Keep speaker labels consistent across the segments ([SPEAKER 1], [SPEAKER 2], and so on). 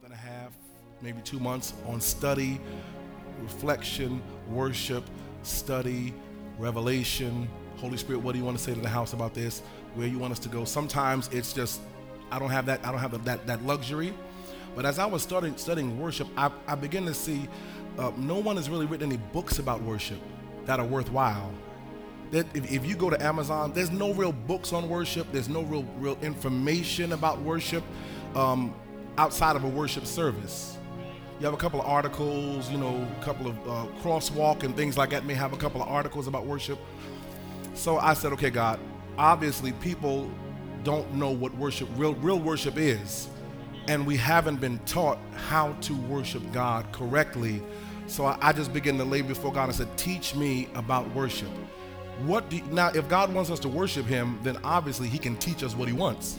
[SPEAKER 1] month and a half, maybe two months on study, reflection, worship, study, revelation. Holy Spirit, what do you want to say to the house about this? Where you want us to go? Sometimes it's just I don't have that. I don't have that that luxury. But as I was starting studying worship, I, I began to see uh, no one has really written any books about worship that are worthwhile. That if, if you go to Amazon, there's no real books on worship. There's no real real information about worship um, outside of a worship service. You have a couple of articles, you know, a couple of uh, crosswalk and things like that. May have a couple of articles about worship. So I said, okay, God, obviously people don't know what worship, real, real worship is. And we haven't been taught how to worship God correctly. So I, I just began to lay before God and said, teach me about worship. What do you, now, if God wants us to worship Him, then obviously He can teach us what He wants.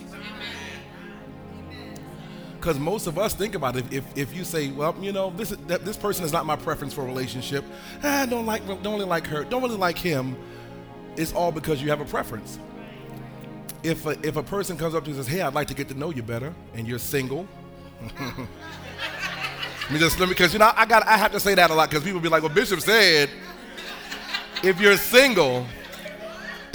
[SPEAKER 1] Because most of us think about it. If, if you say, well, you know, this this person is not my preference for a relationship. I don't like, don't really like her, don't really like him. It's all because you have a preference. If a, if a person comes up to you and says, hey, I'd like to get to know you better, and you're single. let me just let me because you know I got I have to say that a lot because people be like, well, Bishop said, if you're single,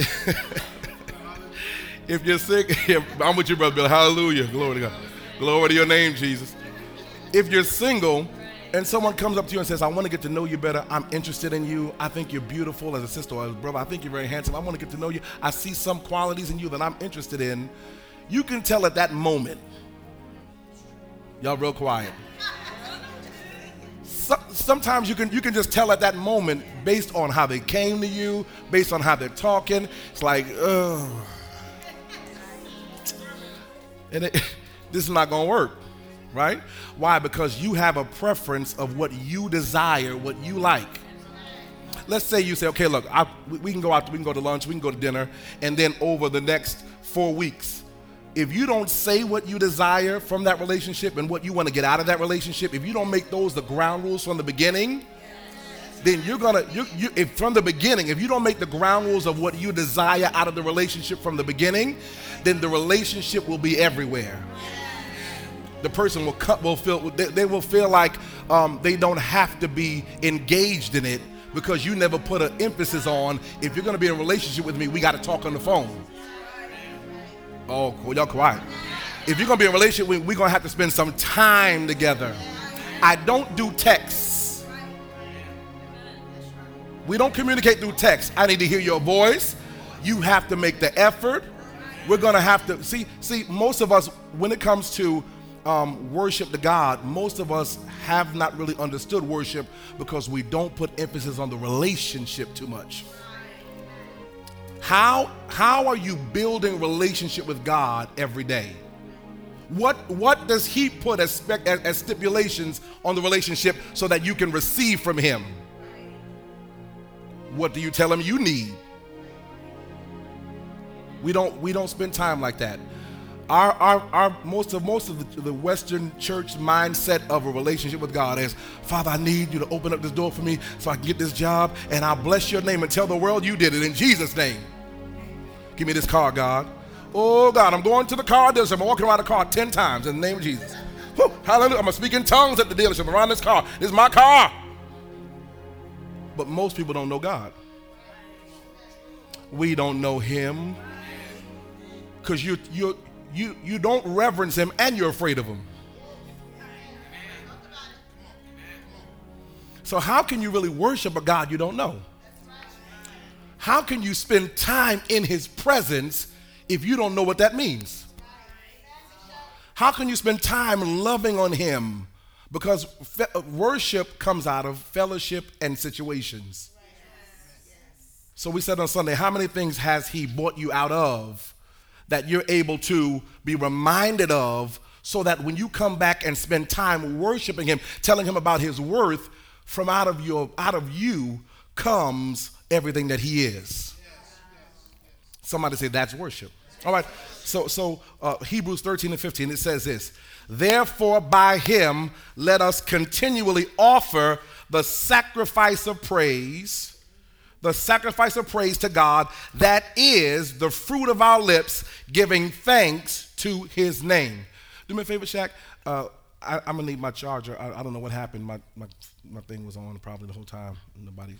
[SPEAKER 1] if you're sick, I'm with you, brother Bill. Hallelujah, glory to God. Glory to your name, Jesus. If you're single and someone comes up to you and says, I want to get to know you better, I'm interested in you, I think you're beautiful as a sister or as a brother, I think you're very handsome, I want to get to know you, I see some qualities in you that I'm interested in, you can tell at that moment. Y'all real quiet. So, sometimes you can you can just tell at that moment based on how they came to you, based on how they're talking. It's like, ugh. And it, this is not going to work, right? Why? Because you have a preference of what you desire, what you like. Let's say you say, okay, look, I, we can go out, we can go to lunch, we can go to dinner, and then over the next four weeks, if you don't say what you desire from that relationship and what you want to get out of that relationship, if you don't make those the ground rules from the beginning, then you're gonna you, you if from the beginning if you don't make the ground rules of what you desire out of the relationship from the beginning then the relationship will be everywhere. The person will cut will feel they, they will feel like um, they don't have to be engaged in it because you never put an emphasis on if you're to be in a relationship with me we got to talk on the phone. Oh cool, y'all quiet. If you're to be in a relationship we're to have to spend some time together. I don't do texts we don't communicate through text. I need to hear your voice. You have to make the effort. We're to have to see. See, most of us, when it comes to um, worship to God, most of us have not really understood worship because we don't put emphasis on the relationship too much. How how are you building relationship with God every day? What what does He put as, spec, as stipulations on the relationship so that you can receive from Him? What do you tell him you need? We don't we don't spend time like that. Our, our, our most of most of the, the, Western church mindset of a relationship with God is, Father, I need you to open up this door for me so I can get this job, and I'll bless your name and tell the world you did it in Jesus' name. Give me this car, God. Oh God, I'm going to the car dealership. I'm walking around the car ten times in the name of Jesus. Whew, hallelujah. I'm gonna speak in tongues at the dealership around this car. This is my car. But most people don't know God. We don't know Him because you you you you don't reverence Him and you're afraid of Him. So how can you really worship a God you don't know? How can you spend time in His presence if you don't know what that means? How can you spend time loving on Him because fe- worship comes out of fellowship and situations. So we said on Sunday, how many things has He brought you out of that you're able to be reminded of so that when you come back and spend time worshiping Him, telling Him about His worth, from out of your out of you comes everything that He is. Somebody say that's worship. All right. So so uh, Hebrews 13 and 15 it says this. Therefore, by him, let us continually offer the sacrifice of praise, the sacrifice of praise to God, that is the fruit of our lips, giving thanks to his name. Do me a favor, Shaq. Uh, I, am gonna need my charger. I, I, don't know what happened. My, my my thing was on probably the whole time. Nobody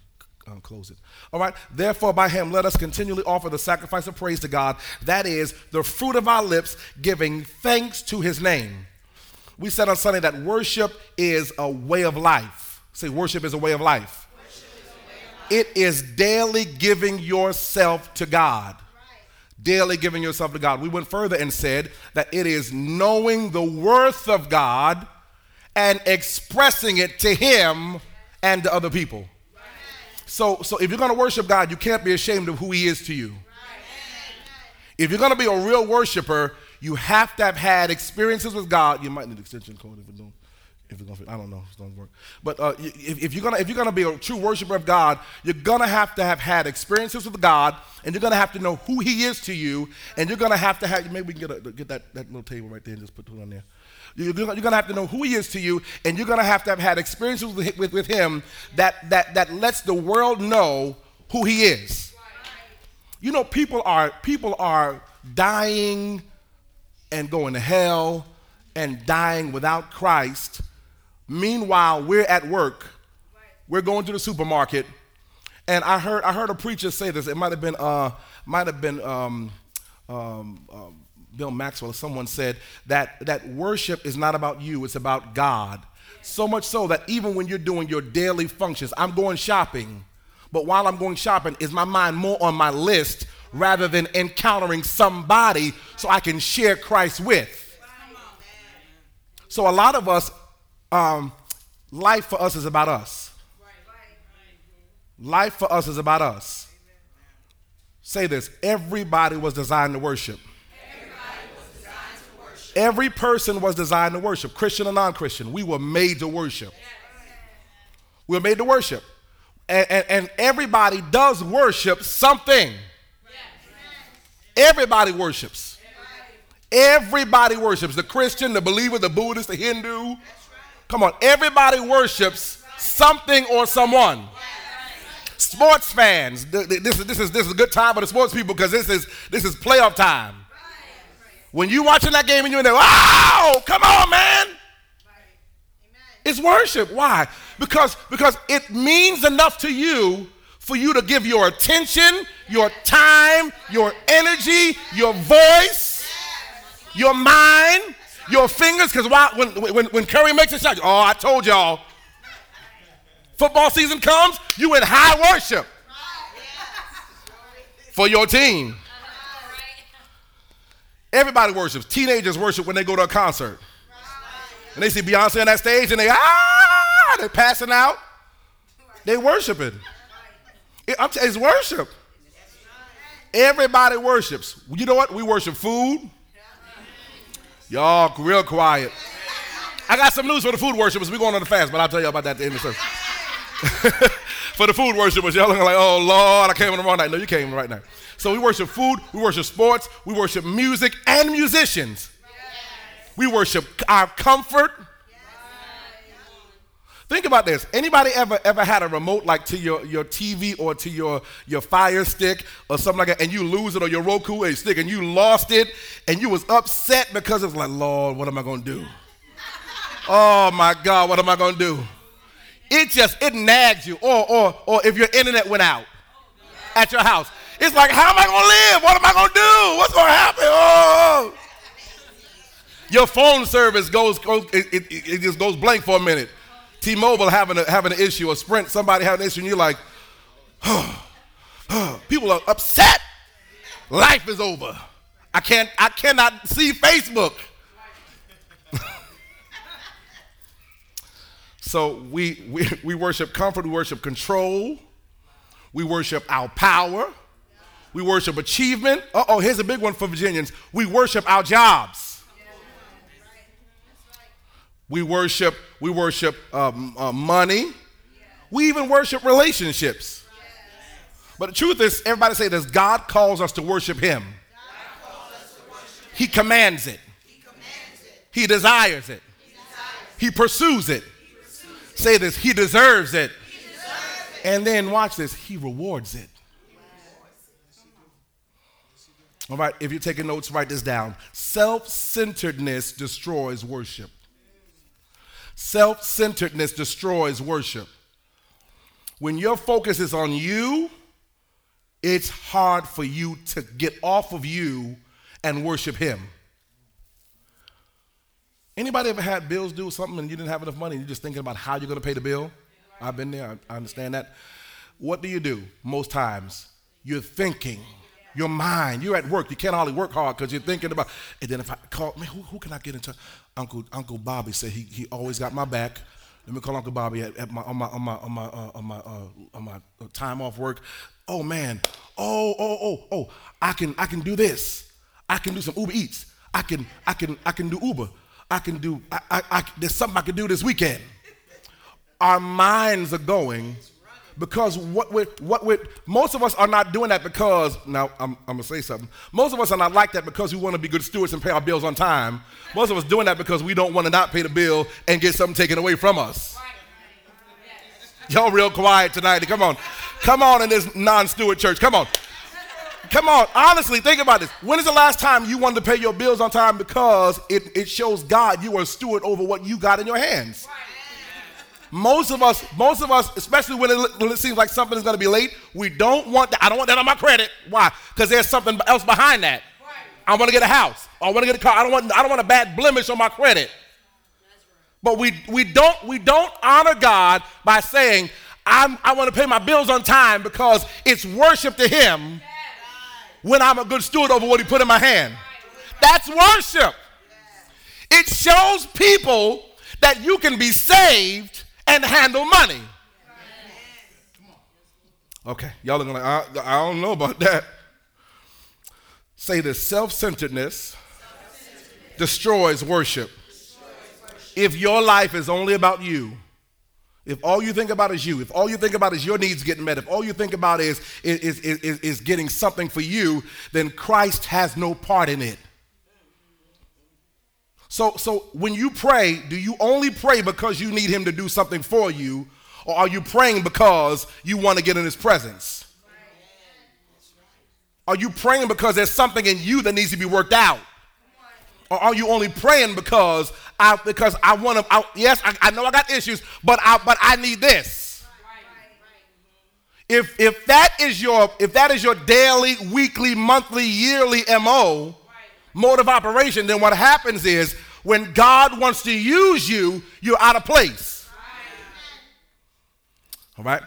[SPEAKER 1] um, close it. All right. Therefore, by him, let us continually offer the sacrifice of praise to God. That is the fruit of our lips, giving thanks to his name. We said on Sunday that worship is a way of life. Say, worship is a way of life. It is daily giving yourself to God. Daily giving yourself to God. We went further and said that it is knowing the worth of God and expressing it to Him and to other people. So, so if you're going to worship God, you can't be ashamed of who He is to you. If you're going to be a real worshiper, you have to have had experiences with God. You might need extension cord if you don't. If it's gonna, I don't know, if it's gonna work. But uh, if, if, you're gonna if you're gonna be a true worshiper of God, you're gonna have to have had experiences with God, and you're gonna have to know who He is to you, and you're gonna have to have. Maybe we can get a, get that, that little table right there and just put it on there. You're, you're gonna have to know who He is to you, and you're gonna have to have had experiences with, with, with Him that that that lets the world know who He is. You know, people are people are dying and going to hell and dying without Christ Meanwhile, we're at work. We're going to the supermarket, and I heard I heard a preacher say this. It might have been uh, might have been um, um, um, Bill Maxwell. Someone said that that worship is not about you; it's about God. So much so that even when you're doing your daily functions, I'm going shopping, but while I'm going shopping, is my mind more on my list rather than encountering somebody so I can share Christ with? So a lot of us um, life for us is about us. Life for us is about us. Say this everybody was designed to worship. Every person was designed to worship, Christian or non Christian. We were made to worship. We were made to worship. And, and, and everybody does worship something. Everybody worships. Everybody worships. The Christian, the believer, the Buddhist, the Hindu, Come on, everybody worships something or someone. Sports fans, this is, this is, this is a good time for the sports people because this is, this is playoff time. When you watching that game and you're in there, wow, come on, man. It's worship. Why? Because, because it means enough to you for you to give your attention, your time, your energy, your voice, your mind, your fingers, because when, when, when Curry makes a shot, oh, I told y'all. Football season comes, you in high worship for your team. Everybody worships. Teenagers worship when they go to a concert. And they see Beyonce on that stage and they, ah, they're passing out. They worshiping. It, it's worship. Everybody worships. You know what? We worship food. Y'all real quiet. I got some news for the food worshipers. We're going on the fast, but I'll tell you about that at the end of the service. for the food worshipers, y'all looking like, oh Lord, I came on the wrong night. No, you came right now. So we worship food, we worship sports, we worship music and musicians. Yes. We worship our comfort, Think about this. Anybody ever ever had a remote like to your, your TV or to your, your Fire Stick or something like that, and you lose it or your Roku a stick and you lost it and you was upset because it was like, Lord, what am I gonna do? oh my God, what am I gonna do? It just it nags you. Or or or if your internet went out at your house, it's like, how am I gonna live? What am I gonna do? What's gonna happen? Oh. oh, oh. Your phone service goes, goes it, it, it just goes blank for a minute. T-Mobile having a, having an issue, or Sprint, somebody having an issue, and you're like, oh, oh. people are upset. Life is over. I can't, I cannot see Facebook. so we, we, we worship comfort, we worship control, we worship our power, we worship achievement. Uh oh, here's a big one for Virginians. We worship our jobs. We worship, we worship um, uh, money. We even worship relationships. But the truth is, everybody say this God calls us to worship Him. He commands it. He desires it. He pursues it. Say this, He deserves it. And then watch this, He rewards it. All right, if you're taking notes, write this down. Self centeredness destroys worship. Self centeredness destroys worship. When your focus is on you, it's hard for you to get off of you and worship Him. Anybody ever had bills due something and you didn't have enough money you're just thinking about how you're going to pay the bill? I've been there, I understand that. What do you do most times? You're thinking, your mind, you're at work, you can't hardly work hard because you're thinking about, and then if I call, man, who, who can I get into? Uncle, Uncle Bobby said he, he always got my back. Let me call Uncle Bobby at, at my, on my, on my, on my, uh, on my, uh, on my time off work. Oh man, oh, oh, oh, oh, I can, I can do this. I can do some Uber Eats. I can, I can, I can do Uber. I can do, I, I, I, there's something I can do this weekend. Our minds are going because what we're, what we're, most of us are not doing that because, now I'm, I'm gonna say something. Most of us are not like that because we wanna be good stewards and pay our bills on time. Most of us doing that because we don't wanna not pay the bill and get something taken away from us. Y'all real quiet tonight. Come on. Come on in this non steward church. Come on. Come on, honestly, think about this. When is the last time you wanted to pay your bills on time because it, it shows God you are a steward over what you got in your hands? Most of us, most of us, especially when it, when it seems like something is going to be late, we don't want that. I don't want that on my credit. Why? Because there's something else behind that. I want to get a house. I want to get a car. I don't want. I don't want a bad blemish on my credit. But we we don't we don't honor God by saying I'm, I want to pay my bills on time because it's worship to Him when I'm a good steward over what He put in my hand. That's worship. It shows people that you can be saved and handle money. Okay, y'all are gonna, I, I don't know about that. Say this self centeredness destroys worship. If your life is only about you, if all you think about is you, if all you think about is your needs getting met, if all you think about is, is, is, is, is getting something for you, then Christ has no part in it. So, so when you pray, do you only pray because you need him to do something for you, or are you praying because you want to get in his presence? Are you praying because there's something in you that needs to be worked out? Or are you only praying because I because I want to? yes, I, I, know I got issues, but I but I need this. If if that is your if that is your daily, weekly, monthly, yearly mo, mode of operation, then what happens is when God wants to use you, you're out of place. All right?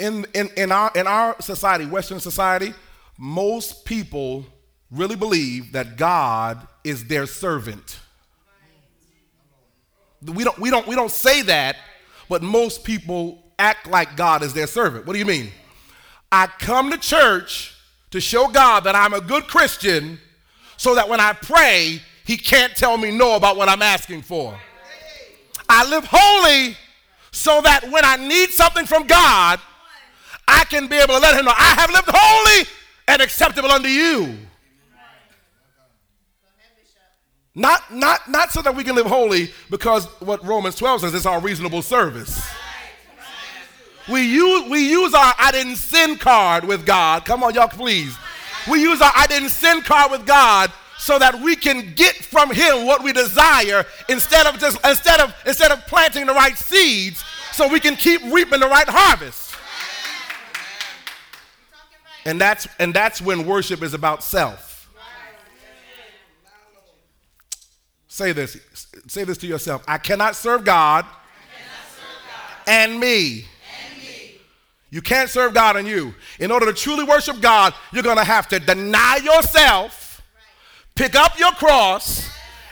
[SPEAKER 1] In, in, in, our, in our society, Western society, most people really believe that God is their servant. We don't, we, don't, we don't say that, but most people act like God is their servant. What do you mean? I come to church to show God that I'm a good Christian so that when I pray, he can't tell me no about what I'm asking for. I live holy so that when I need something from God, I can be able to let him know I have lived holy and acceptable unto you. Not, not, not so that we can live holy because what Romans 12 says is our reasonable service. We use, we use our I didn't sin card with God. Come on, y'all, please. We use our I didn't sin card with God so that we can get from him what we desire instead of just instead of instead of planting the right seeds so we can keep reaping the right harvest. And that's and that's when worship is about self. Say this. Say this to yourself. I cannot serve God, and me. You can't serve God and you. In order to truly worship God, you're going to have to deny yourself, pick up your cross,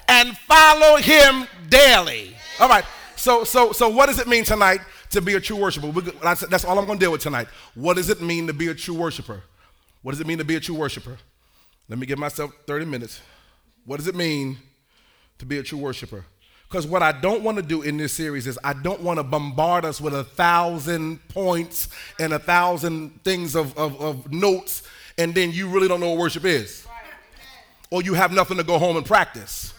[SPEAKER 1] and follow Him daily. All right. So, so, so, what does it mean tonight to be a true worshiper? That's all I'm going to deal with tonight. What does it mean to be a true worshiper? What does it mean to be a true worshiper? Let me give myself 30 minutes. What does it mean to be a true worshiper? Because what I don't want to do in this series is I don't want to bombard us with a thousand points and a thousand things of, of, of notes, and then you really don't know what worship is. Or you have nothing to go home and practice.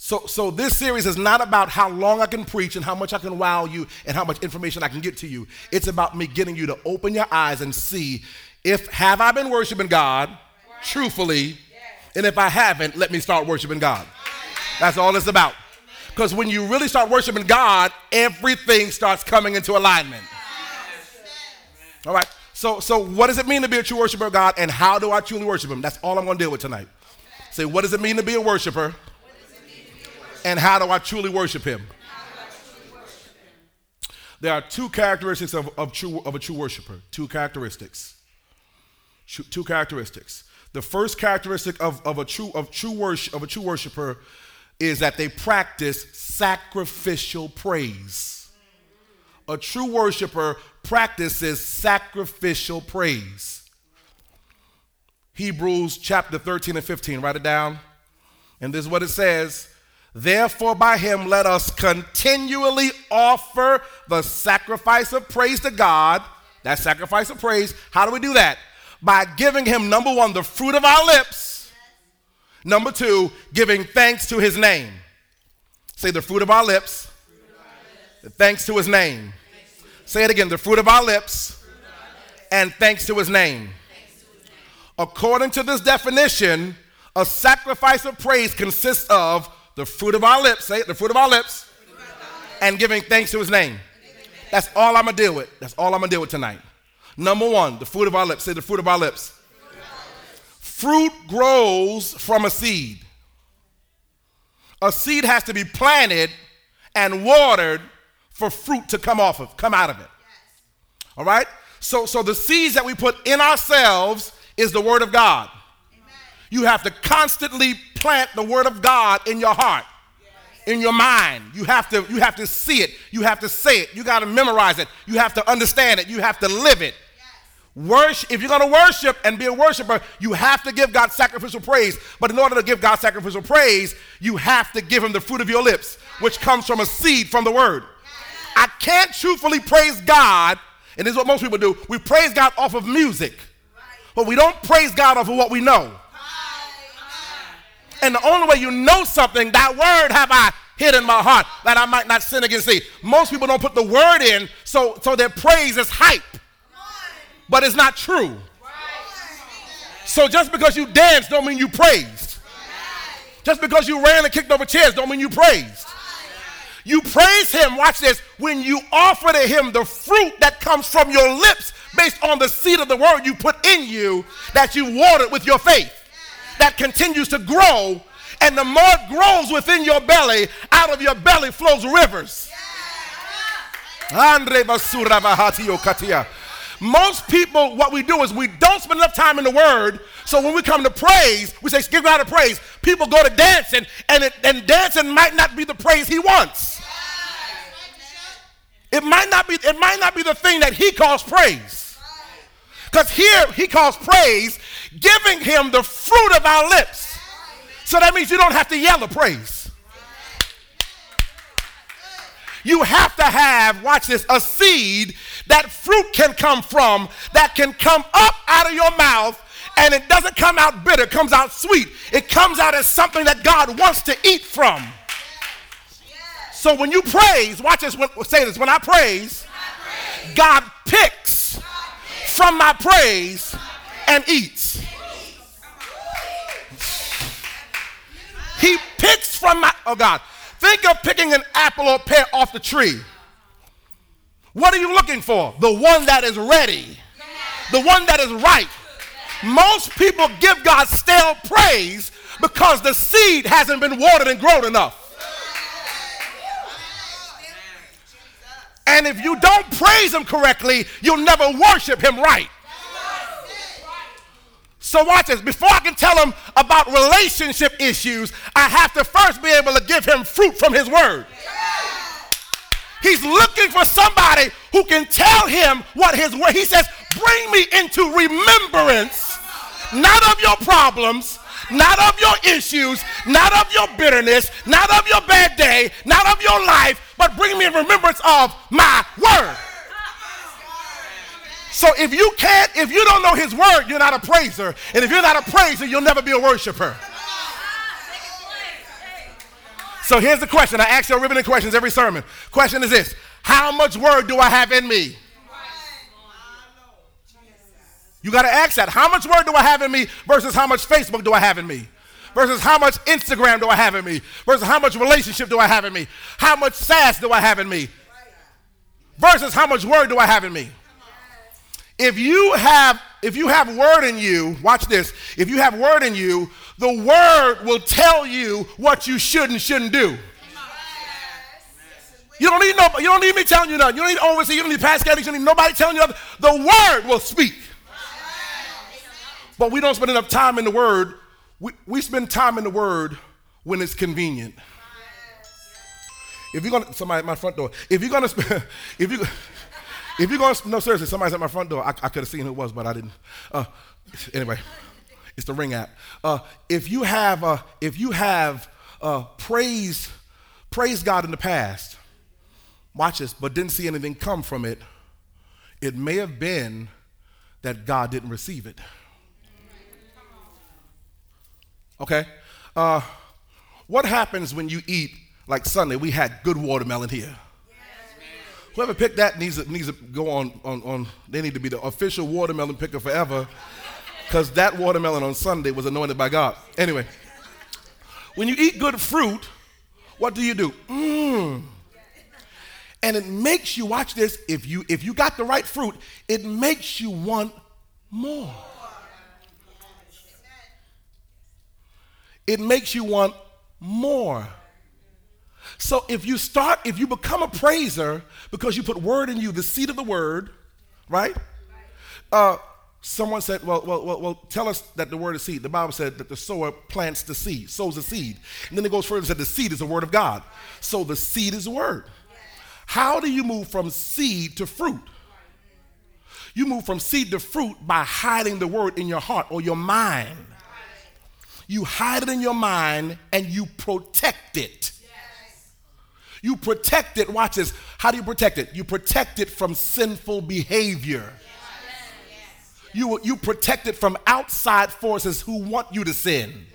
[SPEAKER 1] So, so this series is not about how long I can preach and how much I can wow you and how much information I can get to you. It's about me getting you to open your eyes and see if have I been worshiping God truthfully, and if I haven't, let me start worshiping God. That's all it's about. Because when you really start worshiping God, everything starts coming into alignment. All right. So, so what does it mean to be a true worshiper of God, and how do I truly worship Him? That's all I'm to deal with tonight. Say, what does it mean to be a worshiper, and how do I truly worship Him? There are two characteristics of, of, true, of a true worshiper. Two characteristics. Two characteristics. The first characteristic of, of a true of true worship of a true worshiper is that they practice sacrificial praise. A true worshiper practices sacrificial praise. Hebrews chapter 13 and 15, write it down. And this is what it says Therefore, by him, let us continually offer the sacrifice of praise to God. That sacrifice of praise. How do we do that? By giving him, number one, the fruit of our lips. Number two, giving thanks to his name. Say the fruit of our lips, thanks to his name. Say it again the fruit of our lips, and thanks to his name. According to this definition, a sacrifice of praise consists of the fruit of our lips, say it, the fruit of our lips, and giving thanks to his name. That's all I'm gonna deal with. That's all I'm gonna deal with tonight. Number one, the fruit of our lips. Say the fruit of our lips. Fruit grows from a seed. A seed has to be planted and watered for fruit to come off of, come out of it. All right? So, so the seeds that we put in ourselves is the word of God. You have to constantly plant the word of God in your heart, in your mind. You have to you have to see it. You have to say it. You got to memorize it. You have to understand it. You have to live it. Worship, if you're going to worship and be a worshiper, you have to give God sacrificial praise. But in order to give God sacrificial praise, you have to give him the fruit of your lips, which comes from a seed from the word. I can't truthfully praise God, and this is what most people do. We praise God off of music, but we don't praise God off of what we know. And the only way you know something, that word have I hid in my heart that I might not sin against thee. Most people don't put the word in, so, so their praise is hype, but it's not true. So just because you danced don't mean you praised. Just because you ran and kicked over chairs don't mean you praised. You praise him, watch this, when you offer to him the fruit that comes from your lips based on the seed of the word you put in you that you watered with your faith that continues to grow. And the more it grows within your belly, out of your belly flows rivers. Most people, what we do is we don't spend enough time in the Word. So when we come to praise, we say, give God a praise. People go to dancing, and, it, and dancing might not be the praise He wants. It might not be. It might not be the thing that He calls praise. Because here He calls praise giving him the fruit of our lips. So that means you don't have to yell a praise. You have to have, watch this, a seed that fruit can come from, that can come up out of your mouth, and it doesn't come out bitter, it comes out sweet. It comes out as something that God wants to eat from. So when you praise, watch this, say this, when I praise, God picks from my praise and eats. He picks from my, oh God, think of picking an apple or pear off the tree. What are you looking for? The one that is ready, the one that is ripe. Most people give God stale praise because the seed hasn't been watered and grown enough. And if you don't praise Him correctly, you'll never worship Him right. So watch this. Before I can tell him about relationship issues, I have to first be able to give him fruit from his word. He's looking for somebody who can tell him what his word. He says, "Bring me into remembrance, not of your problems, not of your issues, not of your bitterness, not of your bad day, not of your life, but bring me in remembrance of my word." So if you can't, if you don't know his word, you're not a praiser. And if you're not a praiser, you'll never be a worshiper. So here's the question. I ask you riveting questions every sermon. Question is this How much word do I have in me? You got to ask that. How much word do I have in me versus how much Facebook do I have in me? versus how much Instagram do I have in me versus how much relationship do I have in me? How much sass do I have in me? Versus how much word do I have in me? If you have if you have word in you, watch this. If you have word in you, the word will tell you what you should and shouldn't do. You don't need no, you don't need me telling you nothing. You don't need overseer, you don't need candidates, you don't need nobody telling you nothing. The word will speak. But we don't spend enough time in the word. We, we spend time in the word when it's convenient. If you're gonna somebody at my front door, if you're gonna spend, if you if you're gonna no seriously, somebody's at my front door. I, I could have seen who it was, but I didn't. Uh, anyway, it's the ring app. Uh, if you have uh, if you have uh, praise praise God in the past, watch this, but didn't see anything come from it, it may have been that God didn't receive it. Okay? Uh, what happens when you eat, like Sunday, we had good watermelon here. Whoever picked that needs to, needs to go on, on, on, they need to be the official watermelon picker forever because that watermelon on Sunday was anointed by God. Anyway, when you eat good fruit, what do you do? Mmm. And it makes you, watch this, if you, if you got the right fruit, it makes you want more. It makes you want more. So if you start, if you become a praiser because you put word in you, the seed of the word, right? Uh, someone said, well, well, well, well, tell us that the word is seed. The Bible said that the sower plants the seed, sows the seed. And then it goes further and said the seed is the word of God. So the seed is the word. How do you move from seed to fruit? You move from seed to fruit by hiding the word in your heart or your mind you hide it in your mind and you protect it. Yes. You protect it. Watch this. How do you protect it? You protect it from sinful behavior. Yes. You, you protect it from outside forces who want you to sin.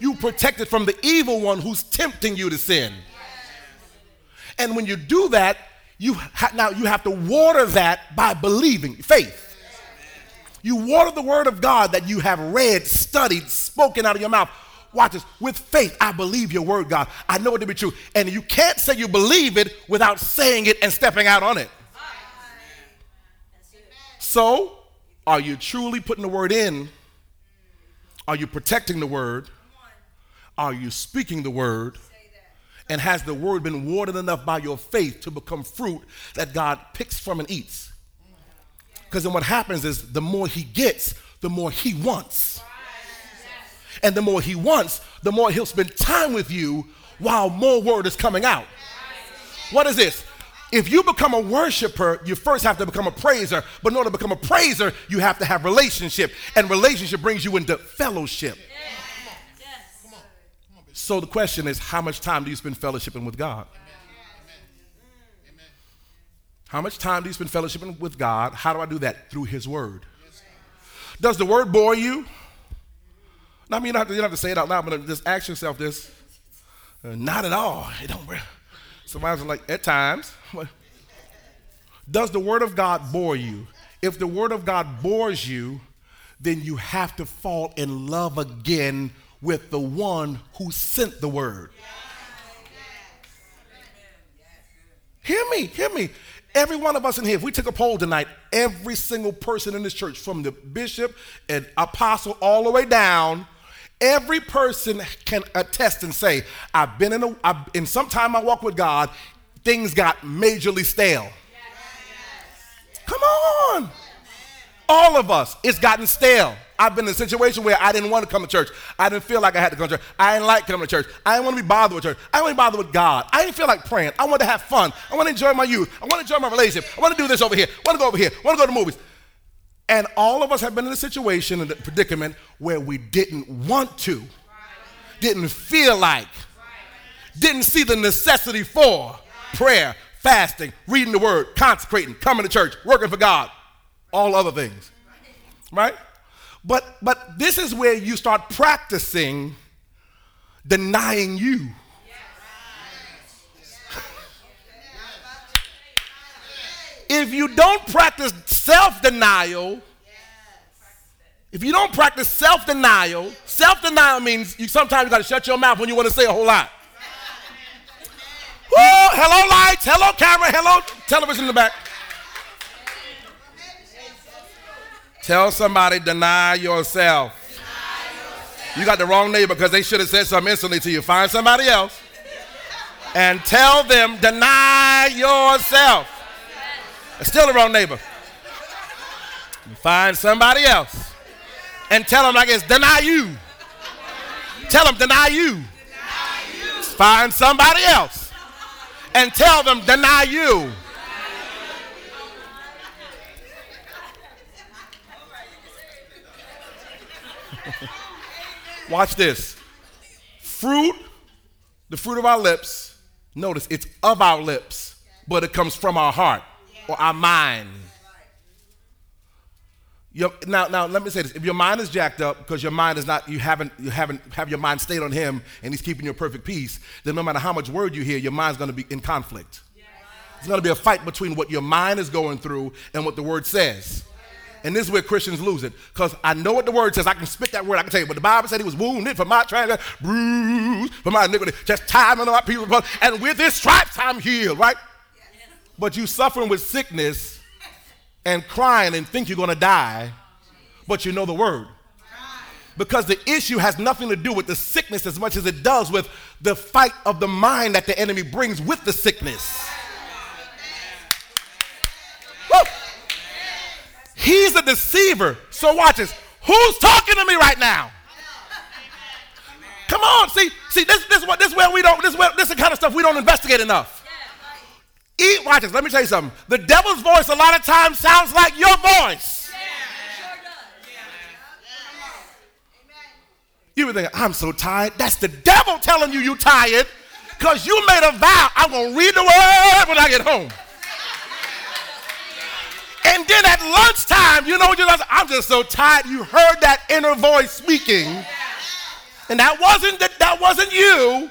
[SPEAKER 1] You protect it from the evil one who's tempting you to sin. Yes. And when you do that, you ha- now you have to water that by believing faith. You water the word of God that you have read, studied, spoken out of your mouth. Watch this. With faith, I believe your word, God. I know it to be true. And you can't say you believe it without saying it and stepping out on it. So, are you truly putting the word in? Are you protecting the word? Are you speaking the word? And has the word been watered enough by your faith to become fruit that God picks from and eats? Because then what happens is the more he gets, the more he wants. And the more he wants, the more he'll spend time with you while more word is coming out. What is this? If you become a worshiper, you first have to become a praiser. But in order to become a praiser, you have to have relationship. And relationship brings you into fellowship. So the question is, how much time do you spend fellowshipping with God? How much time do you spend fellowshipping with God? How do I do that? Through His Word. Does the Word bore you? I mean, you don't, have to, you don't have to say it out loud, but just ask yourself this. Uh, not at all. It don't. Somebody's like, at times. Does the Word of God bore you? If the Word of God bores you, then you have to fall in love again with the one who sent the Word. Hear me, hear me. Every one of us in here, if we took a poll tonight, every single person in this church, from the bishop and apostle all the way down, every person can attest and say, I've been in a, I've, in some time I walk with God, things got majorly stale. Come on. All of us, it's gotten stale. I've been in a situation where I didn't want to come to church. I didn't feel like I had to come to church. I didn't like coming to church. I didn't want to be bothered with church. I didn't want to be bothered with God. I didn't feel like praying. I wanted to have fun. I want to enjoy my youth. I want to enjoy my relationship. I want to do this over here. I want to go over here. I want to go to movies. And all of us have been in a situation, in a predicament where we didn't want to, didn't feel like, didn't see the necessity for prayer, fasting, reading the word, consecrating, coming to church, working for God, all other things. Right? But but this is where you start practicing denying you. if you don't practice self-denial, If you don't practice self denial, self denial means you sometimes you got to shut your mouth when you want to say a whole lot. Woo! Hello, lights. Hello, camera. Hello, television in the back. Tell somebody, deny yourself. You got the wrong neighbor because they should have said something instantly to you. Find somebody else and tell them, deny yourself. It's still the wrong neighbor. Find somebody else and tell them, I guess, deny you. Tell them, deny you. Find somebody else and tell them, deny you. Watch this. Fruit, the fruit of our lips, notice it's of our lips, but it comes from our heart or our mind. Your, now, now let me say this: if your mind is jacked up because your mind is not, you haven't, you haven't have your mind stayed on Him, and He's keeping you perfect peace, then no matter how much word you hear, your mind's going to be in conflict. It's going to be a fight between what your mind is going through and what the Word says. And this is where Christians lose it. Because I know what the word says. I can spit that word. I can tell you. But the Bible said he was wounded for my transgression, bruised for my iniquity. Just time on my people. And with his stripes I'm healed, right? But you suffering with sickness and crying and think you're going to die, but you know the word. Because the issue has nothing to do with the sickness as much as it does with the fight of the mind that the enemy brings with the sickness. He's a deceiver. So watch this. Who's talking to me right now? Come on, see, see, this, this, what, this is where we don't, this, is where, this is the kind of stuff we don't investigate enough. Eat, watch this. Let me tell you something. The devil's voice a lot of times sounds like your voice. You would think, I'm so tired. That's the devil telling you you're tired because you made a vow. I'm going to read the word when I get home. And then at lunchtime, you know, thought? I'm just so tired. You heard that inner voice speaking. And that wasn't the, that wasn't you.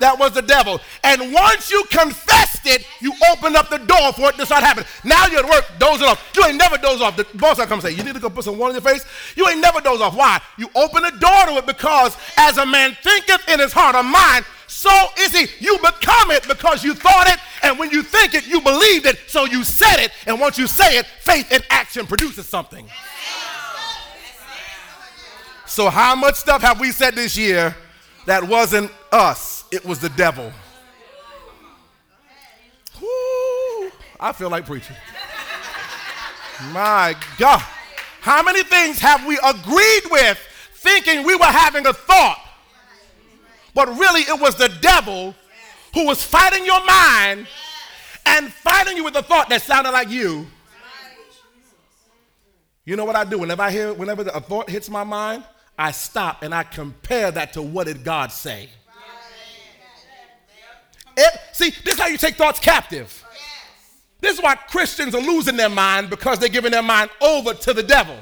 [SPEAKER 1] That was the devil. And once you confessed it, you opened up the door for it to start happening. Now you're at work dozing off. You ain't never doze off. The boss will come and say, You need to go put some water in your face. You ain't never doze off. Why? You open the door to it because as a man thinketh in his heart or mind, so is he. You become it because you thought it, and when you think it, you believed it, so you said it, and once you say it, faith in action produces something. So, how much stuff have we said this year that wasn't us? It was the devil. I feel like preaching. My God. How many things have we agreed with thinking we were having a thought? But really, it was the devil who was fighting your mind and fighting you with a thought that sounded like you. You know what I do? Whenever I hear, whenever a thought hits my mind, I stop and I compare that to what did God say. It, see, this is how you take thoughts captive. This is why Christians are losing their mind because they're giving their mind over to the devil.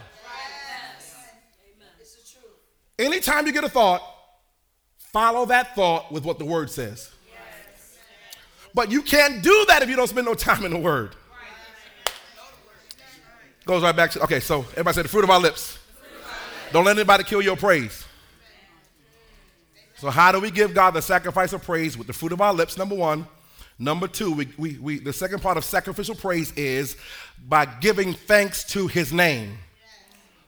[SPEAKER 1] Anytime you get a thought, Follow that thought with what the word says. But you can't do that if you don't spend no time in the word. Goes right back to, okay, so everybody said the fruit of our lips. Don't let anybody kill your praise. So, how do we give God the sacrifice of praise with the fruit of our lips? Number one. Number two, we, we, we, the second part of sacrificial praise is by giving thanks to his name.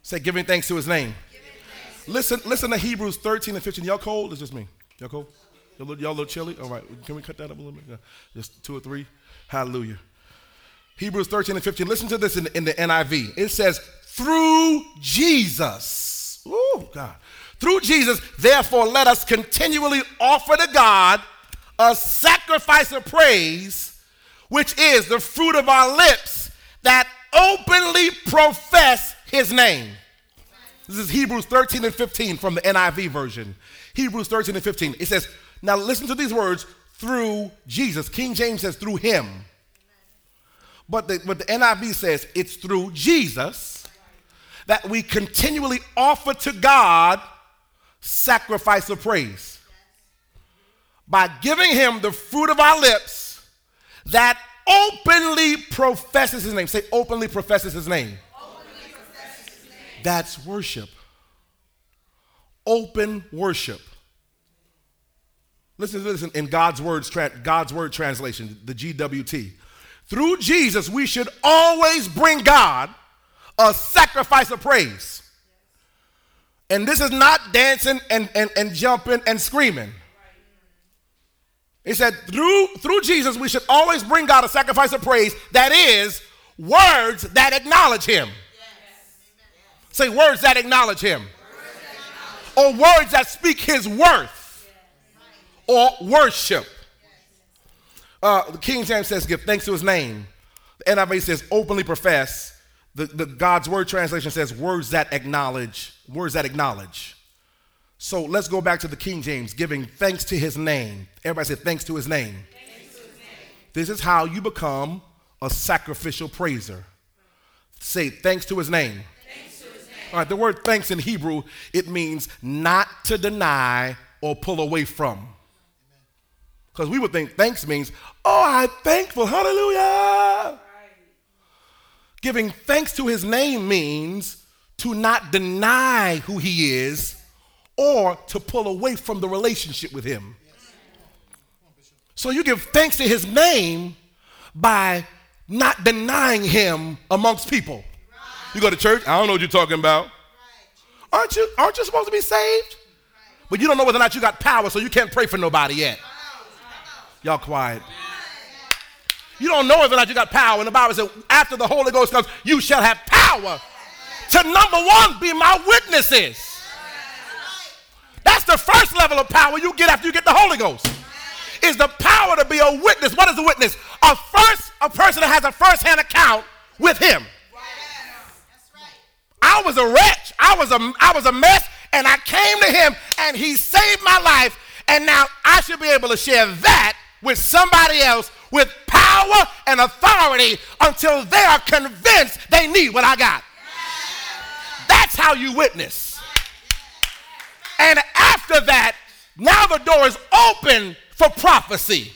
[SPEAKER 1] Say, giving thanks to his name. Listen, listen to Hebrews 13 and 15. Y'all cold? It's just me. Y'all cold? Y'all, a little chilly? All right. Can we cut that up a little bit? Just two or three. Hallelujah. Hebrews 13 and 15. Listen to this in, in the NIV. It says, through Jesus. Oh, God. Through Jesus, therefore, let us continually offer to God a sacrifice of praise, which is the fruit of our lips that openly profess his name. This is Hebrews 13 and 15 from the NIV version. Hebrews 13 and 15. It says, Now listen to these words through Jesus. King James says through him. But the, but the NIV says it's through Jesus that we continually offer to God sacrifice of praise by giving him the fruit of our lips that openly professes his name. Say, openly professes his name. That's worship. Open worship. Listen to this in God's words, God's word translation, the GWT. Through Jesus, we should always bring God a sacrifice of praise. And this is not dancing and, and, and jumping and screaming. He said, through, through Jesus, we should always bring God a sacrifice of praise that is words that acknowledge Him. Yes. Say words that acknowledge Him. Or words that speak His worth or worship. Uh, the King James says, give thanks to His name. The NIV says, openly profess. The, the God's Word translation says, words that acknowledge. Words that acknowledge. So let's go back to the King James, giving thanks to his name. Everybody say thanks to his name. To his name. This is how you become a sacrificial praiser. Say thanks to his name. Thanks to his name. All right, the word thanks in Hebrew, it means not to deny or pull away from. Because we would think thanks means, oh, I'm thankful, hallelujah. Giving thanks to his name means to not deny who he is or to pull away from the relationship with him. So you give thanks to his name by not denying him amongst people. You go to church, I don't know what you're talking about. Aren't you, aren't you supposed to be saved? But you don't know whether or not you got power, so you can't pray for nobody yet. Y'all quiet. You don't know whether or not you got power. And the Bible says, after the Holy Ghost comes, you shall have power to number one, be my witnesses. That's the first level of power you get after you get the Holy Ghost. Is the power to be a witness. What is a witness? A first, a person that has a first-hand account with him. I was a wretch. I was a, I was a mess, and I came to him, and he saved my life. And now I should be able to share that with somebody else with power and authority until they are convinced they need what I got. That's how you witness. And after that, now the door is open for prophecy.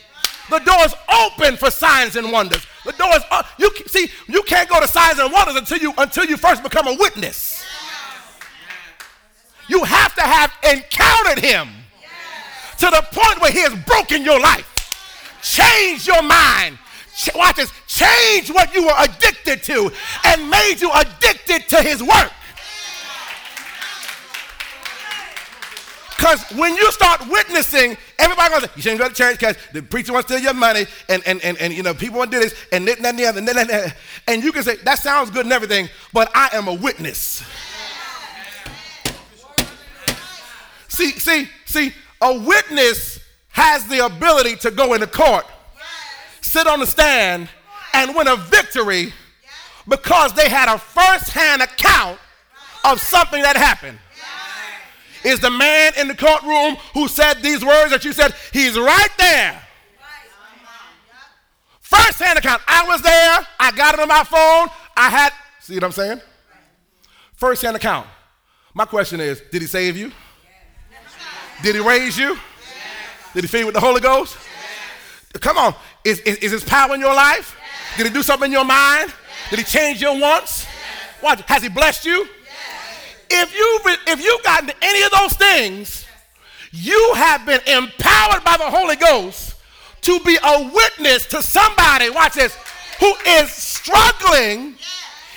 [SPEAKER 1] The door is open for signs and wonders. The door is uh, you see you can't go to signs and wonders until you until you first become a witness. You have to have encountered him to the point where he has broken your life, changed your mind. Watch this, change what you were addicted to and made you addicted to his work. Because when you start witnessing, everybody goes, you shouldn't go to church because the preacher wants to steal your money, and, and, and, and you know, people want to do this, and this, and the other, and, and, and you can say, that sounds good and everything, but I am a witness. See, see, see, a witness has the ability to go into court, sit on the stand, and win a victory because they had a first hand account of something that happened is the man in the courtroom who said these words that you said. He's right there. First hand account. I was there. I got it on my phone. I had, see what I'm saying? First hand account. My question is Did he save you? Did he raise you? Did he feed you with the Holy Ghost? Come on. Is, is, is his power in your life? Did he do something in your mind? Did he change your wants? What? Has he blessed you? If you've, if you've gotten any of those things, you have been empowered by the Holy Ghost to be a witness to somebody, watch this, who is struggling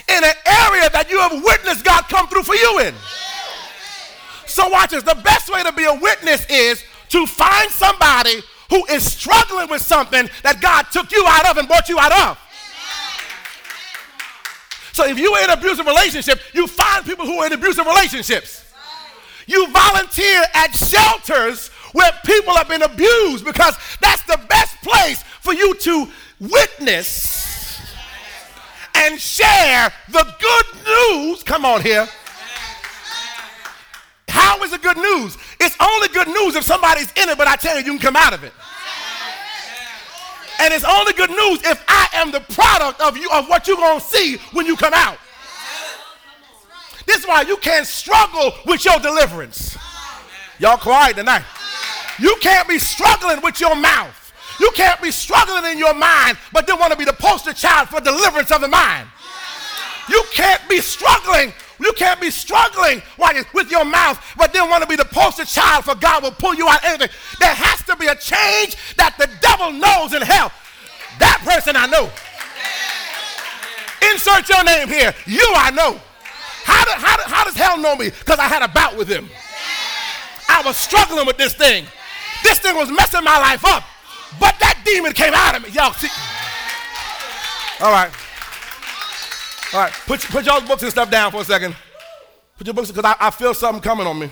[SPEAKER 1] in an area that you have witnessed God come through for you in. So, watch this. The best way to be a witness is to find somebody who is struggling with something that God took you out of and brought you out of. So if you're in an abusive relationship, you find people who are in abusive relationships. You volunteer at shelters where people have been abused because that's the best place for you to witness and share the good news. Come on here. How is the good news? It's only good news if somebody's in it, but I tell you, you can come out of it. And it's only good news if I am the product of you of what you're gonna see when you come out. This is why you can't struggle with your deliverance. Y'all quiet tonight. You can't be struggling with your mouth. You can't be struggling in your mind, but then want to be the poster child for deliverance of the mind. You can't be struggling You can't be struggling with your mouth, but then want to be the poster child for God will pull you out of anything. There has to be a change that the devil knows in hell. That person I know. Insert your name here. You I know. How, do, how, do, how does hell know me? Because I had a bout with him. I was struggling with this thing. This thing was messing my life up. But that demon came out of me. Y'all see? All right. All right. Put, put y'all's books and stuff down for a second. Put your books, because I, I feel something coming on me.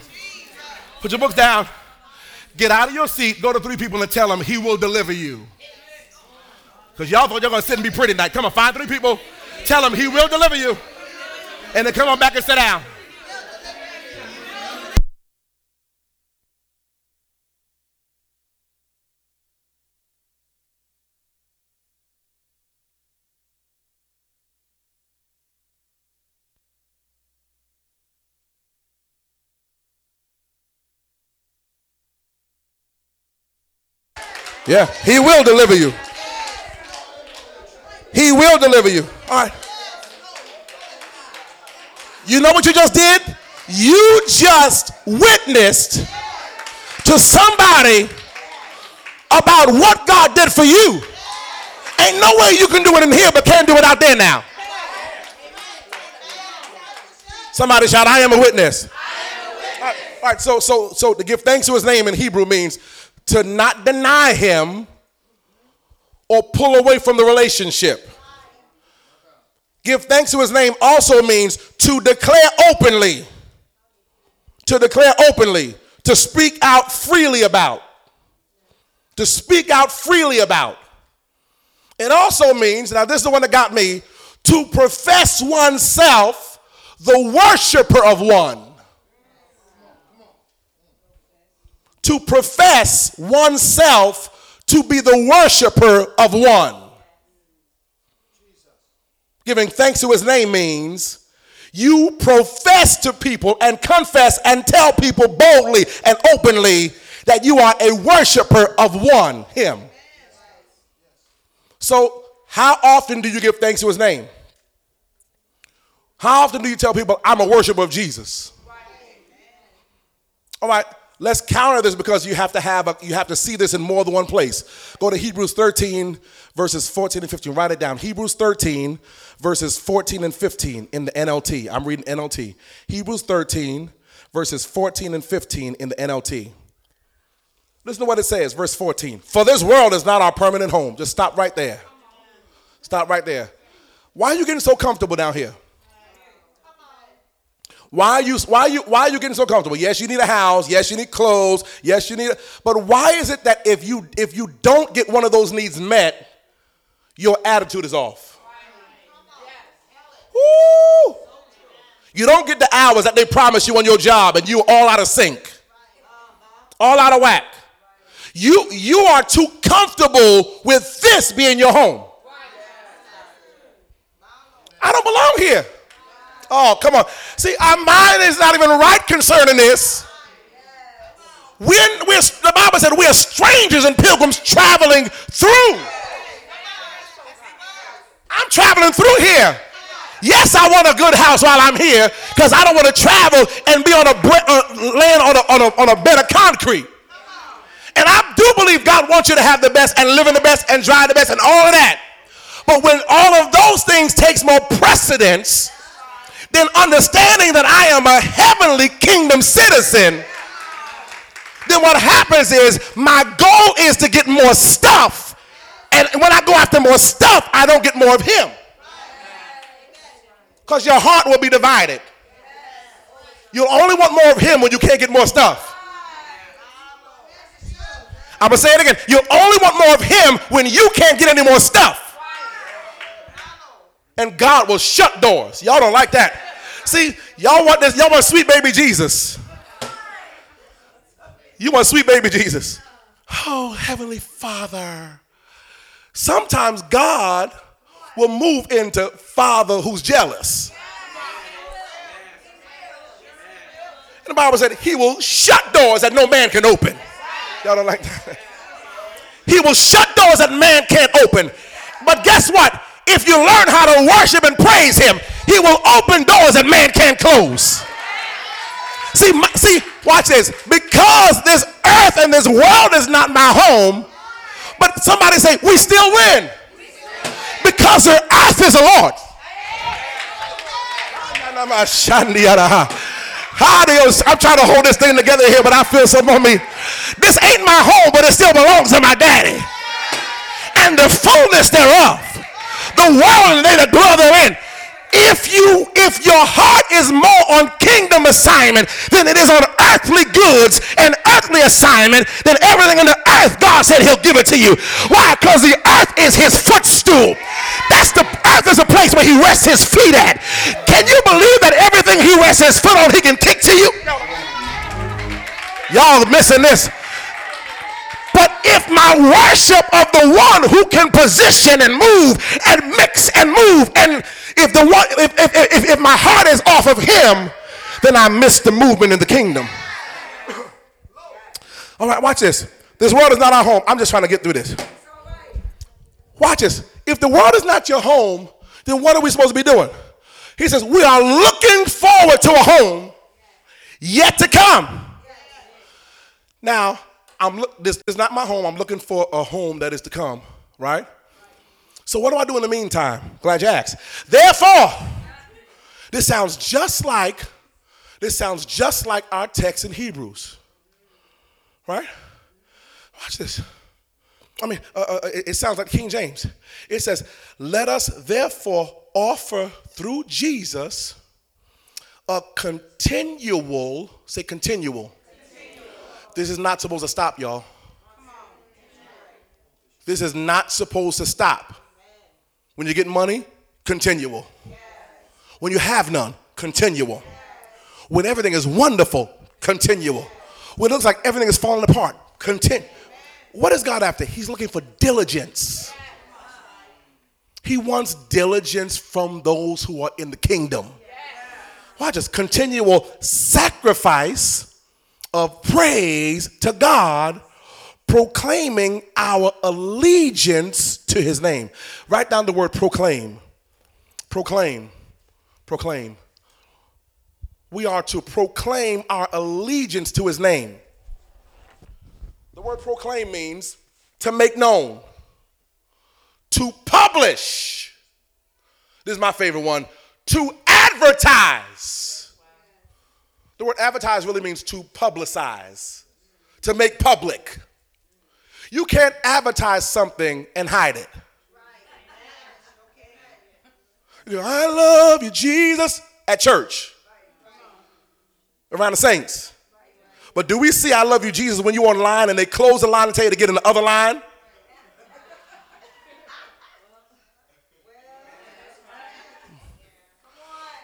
[SPEAKER 1] Put your books down. Get out of your seat. Go to three people and tell them he will deliver you. Because y'all thought you're going to sit and be pretty tonight. Come on, find three people. Tell them he will deliver you. And then come on back and sit down. Yeah, he will deliver you. He will deliver you. All right. You know what you just did? You just witnessed to somebody about what God did for you. Ain't no way you can do it in here, but can't do it out there now. Somebody shout, I am a witness. Am a witness. All, right, all right, so so so to give thanks to his name in Hebrew means to not deny him or pull away from the relationship. Give thanks to his name also means to declare openly. To declare openly. To speak out freely about. To speak out freely about. It also means, now this is the one that got me, to profess oneself the worshiper of one. To profess oneself to be the worshiper of one. Giving thanks to his name means you profess to people and confess and tell people boldly and openly that you are a worshiper of one, him. So, how often do you give thanks to his name? How often do you tell people, I'm a worshiper of Jesus? All right, Let's counter this because you have to have a, you have to see this in more than one place. Go to Hebrews 13 verses 14 and 15. Write it down. Hebrews 13 verses 14 and 15 in the NLT. I'm reading NLT. Hebrews 13 verses 14 and 15 in the NLT. Listen to what it says, verse 14. For this world is not our permanent home. Just stop right there. Stop right there. Why are you getting so comfortable down here? Why are you why are you why are you getting so comfortable? Yes, you need a house. Yes, you need clothes. Yes, you need. A, but why is it that if you if you don't get one of those needs met, your attitude is off? Woo! You don't get the hours that they promise you on your job, and you're all out of sync, all out of whack. You you are too comfortable with this being your home. I don't belong here. Oh, come on. See, our mind is not even right concerning this. When we're, the Bible said we are strangers and pilgrims traveling through. I'm traveling through here. Yes, I want a good house while I'm here because I don't want to travel and be on a uh, land on a, on, a, on a bed of concrete. And I do believe God wants you to have the best and live in the best and drive the best and all of that. But when all of those things takes more precedence then understanding that I am a heavenly kingdom citizen, then what happens is my goal is to get more stuff. And when I go after more stuff, I don't get more of him. Because your heart will be divided. You'll only want more of him when you can't get more stuff. I'm going to say it again. You'll only want more of him when you can't get any more stuff and God will shut doors. Y'all don't like that. See, y'all want this, y'all want sweet baby Jesus. You want sweet baby Jesus. Oh, Heavenly Father. Sometimes God will move into Father who's jealous. And the Bible said he will shut doors that no man can open. Y'all don't like that? He will shut doors that man can't open. But guess what? If you learn how to worship and praise him, He will open doors that man can't close. See, my, see, watch this. Because this earth and this world is not my home, but somebody say, we still win. Because the earth is the Lord. I'm trying to hold this thing together here, but I feel something on me. This ain't my home, but it still belongs to my daddy. And the fullness thereof, the world and they that dwell therein. If you if your heart is more on kingdom assignment than it is on earthly goods and earthly assignment then everything in the earth god said he'll give it to you. Why? Because the earth is his footstool. That's the earth is a place where he rests his feet at. Can you believe that everything he rests his foot on he can take to you? Y'all missing this but if my worship of the one who can position and move and mix and move, and if the one, if, if, if, if my heart is off of him, then I miss the movement in the kingdom. All right, watch this. This world is not our home. I'm just trying to get through this. Watch this. If the world is not your home, then what are we supposed to be doing? He says, We are looking forward to a home yet to come. Now, I'm look, this is not my home. I'm looking for a home that is to come, right? So what do I do in the meantime? Glad you asked. Therefore, this sounds just like this sounds just like our text in Hebrews, right? Watch this. I mean, uh, uh, it sounds like King James. It says, "Let us therefore offer through Jesus a continual, say continual, this is not supposed to stop, y'all. This is not supposed to stop. When you get money, continual. When you have none, continual. When everything is wonderful, continual. When it looks like everything is falling apart, continue. What is God after? He's looking for diligence. He wants diligence from those who are in the kingdom. Why just continual sacrifice of praise to God, proclaiming our allegiance to his name. Write down the word proclaim. Proclaim. Proclaim. We are to proclaim our allegiance to his name. The word proclaim means to make known, to publish. This is my favorite one to advertise the word advertise really means to publicize, to make public. You can't advertise something and hide it. You know, I love you, Jesus, at church, around the saints. But do we see I love you, Jesus, when you're online and they close the line and tell you to get in the other line?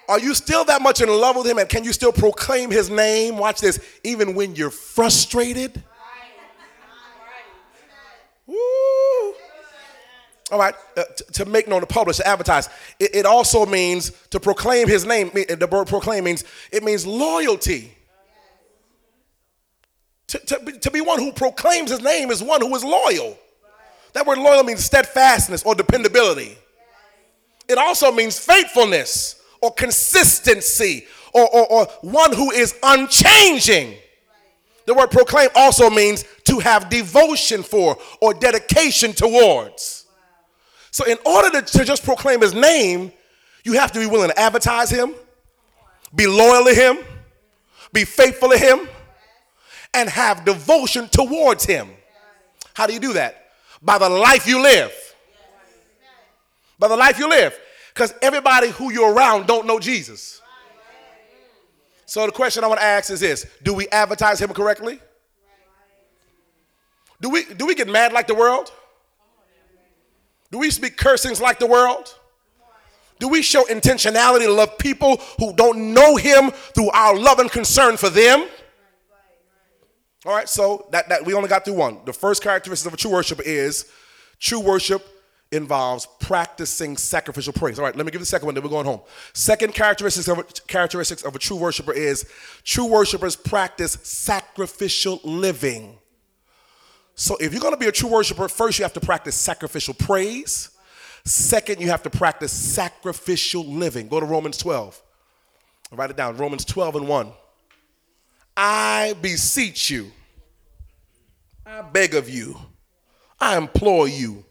[SPEAKER 1] Are you still that much in love with him and can you still proclaim his name? Watch this, even when you're frustrated. Woo. All right, uh, t- to make known, to publish, to advertise. It, it, also means to proclaim his name. The word proclaim means it means loyalty. To, to, to be one who proclaims his name is one who is loyal. That word loyal means steadfastness or dependability. It also means faithfulness or consistency or, or, or one who is unchanging. The word proclaim also means to have devotion for or dedication towards. So, in order to, to, just proclaim his name, you have to be willing to advertise him, be loyal to him, be faithful to him, and have devotion towards him. How do you do that? By the life you live. By the life you live. Because everybody who you're around don't know Jesus. So the question I want to ask is this Do we advertise him correctly? Do we, do we get mad like the world? Do we speak cursings like the world? Do we show intentionality to love people who don't know him through our love and concern for them? All right, so that, that we only got through one. The first characteristic of a true worshiper is true worship involves practicing sacrificial praise. All right, let me give the second one, then we're going home. Second characteristics of, characteristics of a true worshiper is true worshipers practice sacrificial living. So if you're going to be a true worshiper, first you have to practice sacrificial praise, Second, you have to practice sacrificial living. Go to Romans 12. Write it down. Romans 12 and 1. I beseech you, I beg of you, I implore you.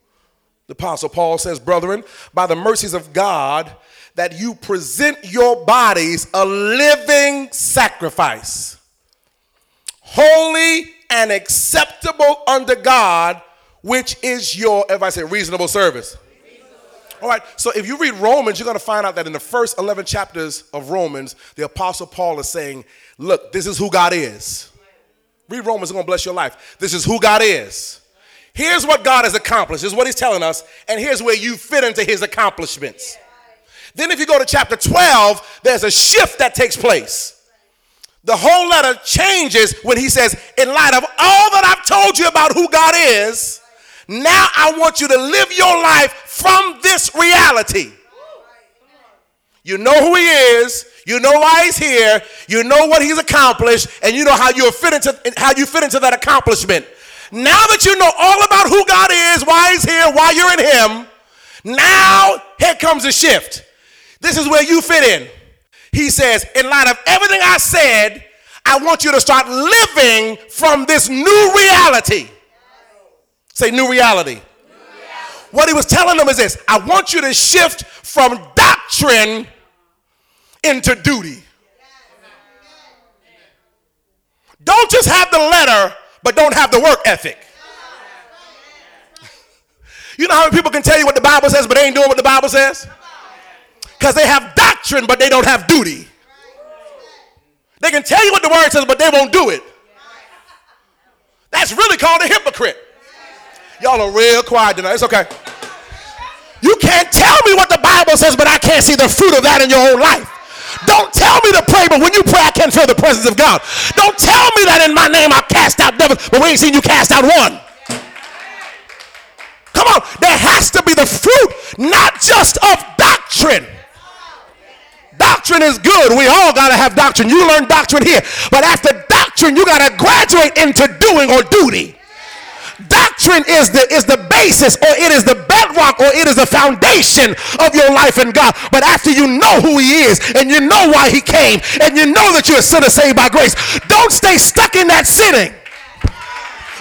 [SPEAKER 1] The Apostle Paul says, Brethren, by the mercies of God, that you present your bodies a living sacrifice, holy and acceptable unto God, which is your, if I say reasonable service. All right, so if you read Romans, you're going to find out that in the first 11 chapters of Romans, the Apostle Paul is saying, Look, this is who God is. Read Romans, it's going to bless your life. This is who God is. Here's what God has accomplished, is what he's telling us, and here's where you fit into his accomplishments. Then, if you go to chapter 12, there's a shift that takes place. The whole letter changes when he says, In light of all that I've told you about who God is, now I want you to live your life from this reality. You know who he is, you know why he's here, you know what he's accomplished, and you know how you fit into how you fit into that accomplishment. Now that you know all about who God is, why he's here, why you're in him, now here comes a shift. This is where you fit in. He says, in light of everything I said, I want you to start living from this new reality. Say new reality. What he was telling them is this I want you to shift from doctrine into duty. Don't just have the letter, but don't have the work ethic. You know how many people can tell you what the Bible says, but they ain't doing what the Bible says? Because they have doctrine, but they don't have duty. They can tell you what the word says, but they won't do it. That's really called a hypocrite. Y'all are real quiet tonight. It's okay. You can't tell me what the Bible says, but I can't see the fruit of that in your own life. Don't tell me to pray, but when you pray, I can't feel the presence of God. Don't tell me that in my name I cast out devils, but we ain't seen you cast out one. Come on, there has to be the fruit, not just of doctrine. Doctrine is good. We all got to have doctrine. You learn doctrine here. But after doctrine, you got to graduate into doing or duty. Doctrine is the is the basis or it is the bedrock or it is the foundation of your life in God. But after you know who he is and you know why he came and you know that you're a sinner saved by grace, don't stay stuck in that sinning.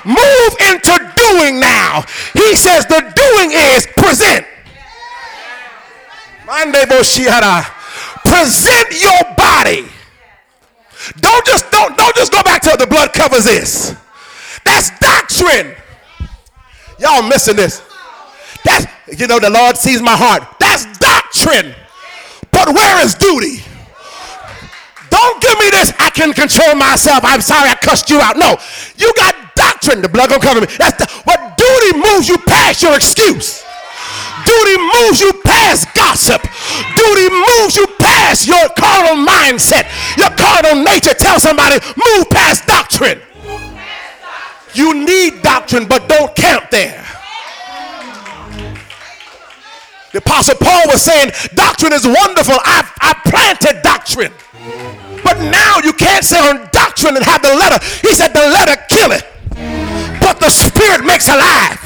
[SPEAKER 1] Move into doing now. He says the doing is present. Present your body. Don't just don't don't just go back to the blood covers this. That's doctrine. Y'all missing this. That's, you know, the Lord sees my heart. That's doctrine. But where is duty? Don't give me this, I can control myself. I'm sorry I cussed you out. No, you got doctrine. The blood gonna cover me. That's the, what duty moves you past your excuse. Duty moves you past gossip. Duty moves you past your carnal mindset, your carnal nature. Tell somebody, move past doctrine. You need doctrine, but don't camp there. The Apostle Paul was saying, Doctrine is wonderful. I've, I planted doctrine. But now you can't say on doctrine and have the letter. He said, The letter kill it, but the Spirit makes alive.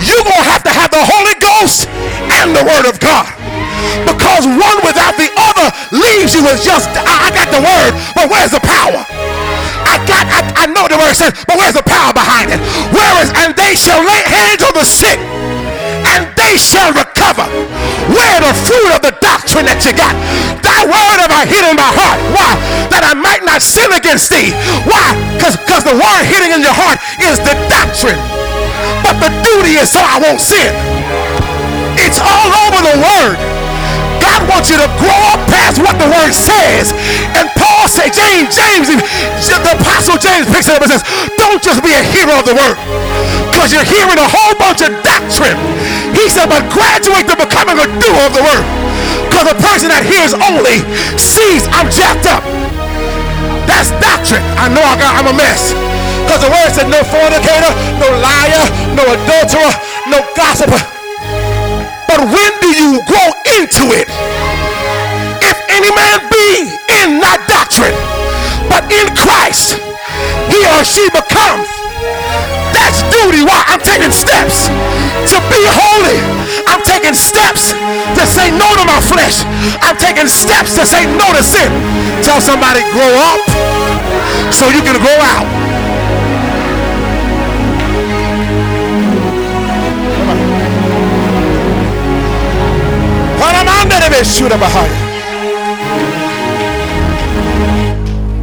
[SPEAKER 1] You're going to have to have the Holy Ghost and the Word of God. Because one without the other leaves you as just, I, I got the Word, but where's the power? I got, I, I know the word says, but where's the power behind it? Where is, and they shall lay hands on the sick and they shall recover. Where the fruit of the doctrine that you got? That word have I hid in my heart. Why? That I might not sin against thee. Why? Because the word hidden in your heart is the doctrine. But the duty is so I won't sin. It's all over the word. God want you to grow up past what the word says. And Paul said, James, James, the apostle James picks it up and says, don't just be a hearer of the word. Because you're hearing a whole bunch of doctrine. He said, but graduate to becoming a doer of the word. Because a person that hears only sees I'm jacked up. That's doctrine. I know I got, I'm a mess. Because the word said no fornicator, no liar, no adulterer, no gossiper but when do you grow into it? If any man be in that doctrine, but in Christ, he or she becomes. That's duty. Why? I'm taking steps to be holy. I'm taking
[SPEAKER 2] steps to say no to my flesh. I'm taking steps to say no to sin. Tell somebody, grow up so you can grow out.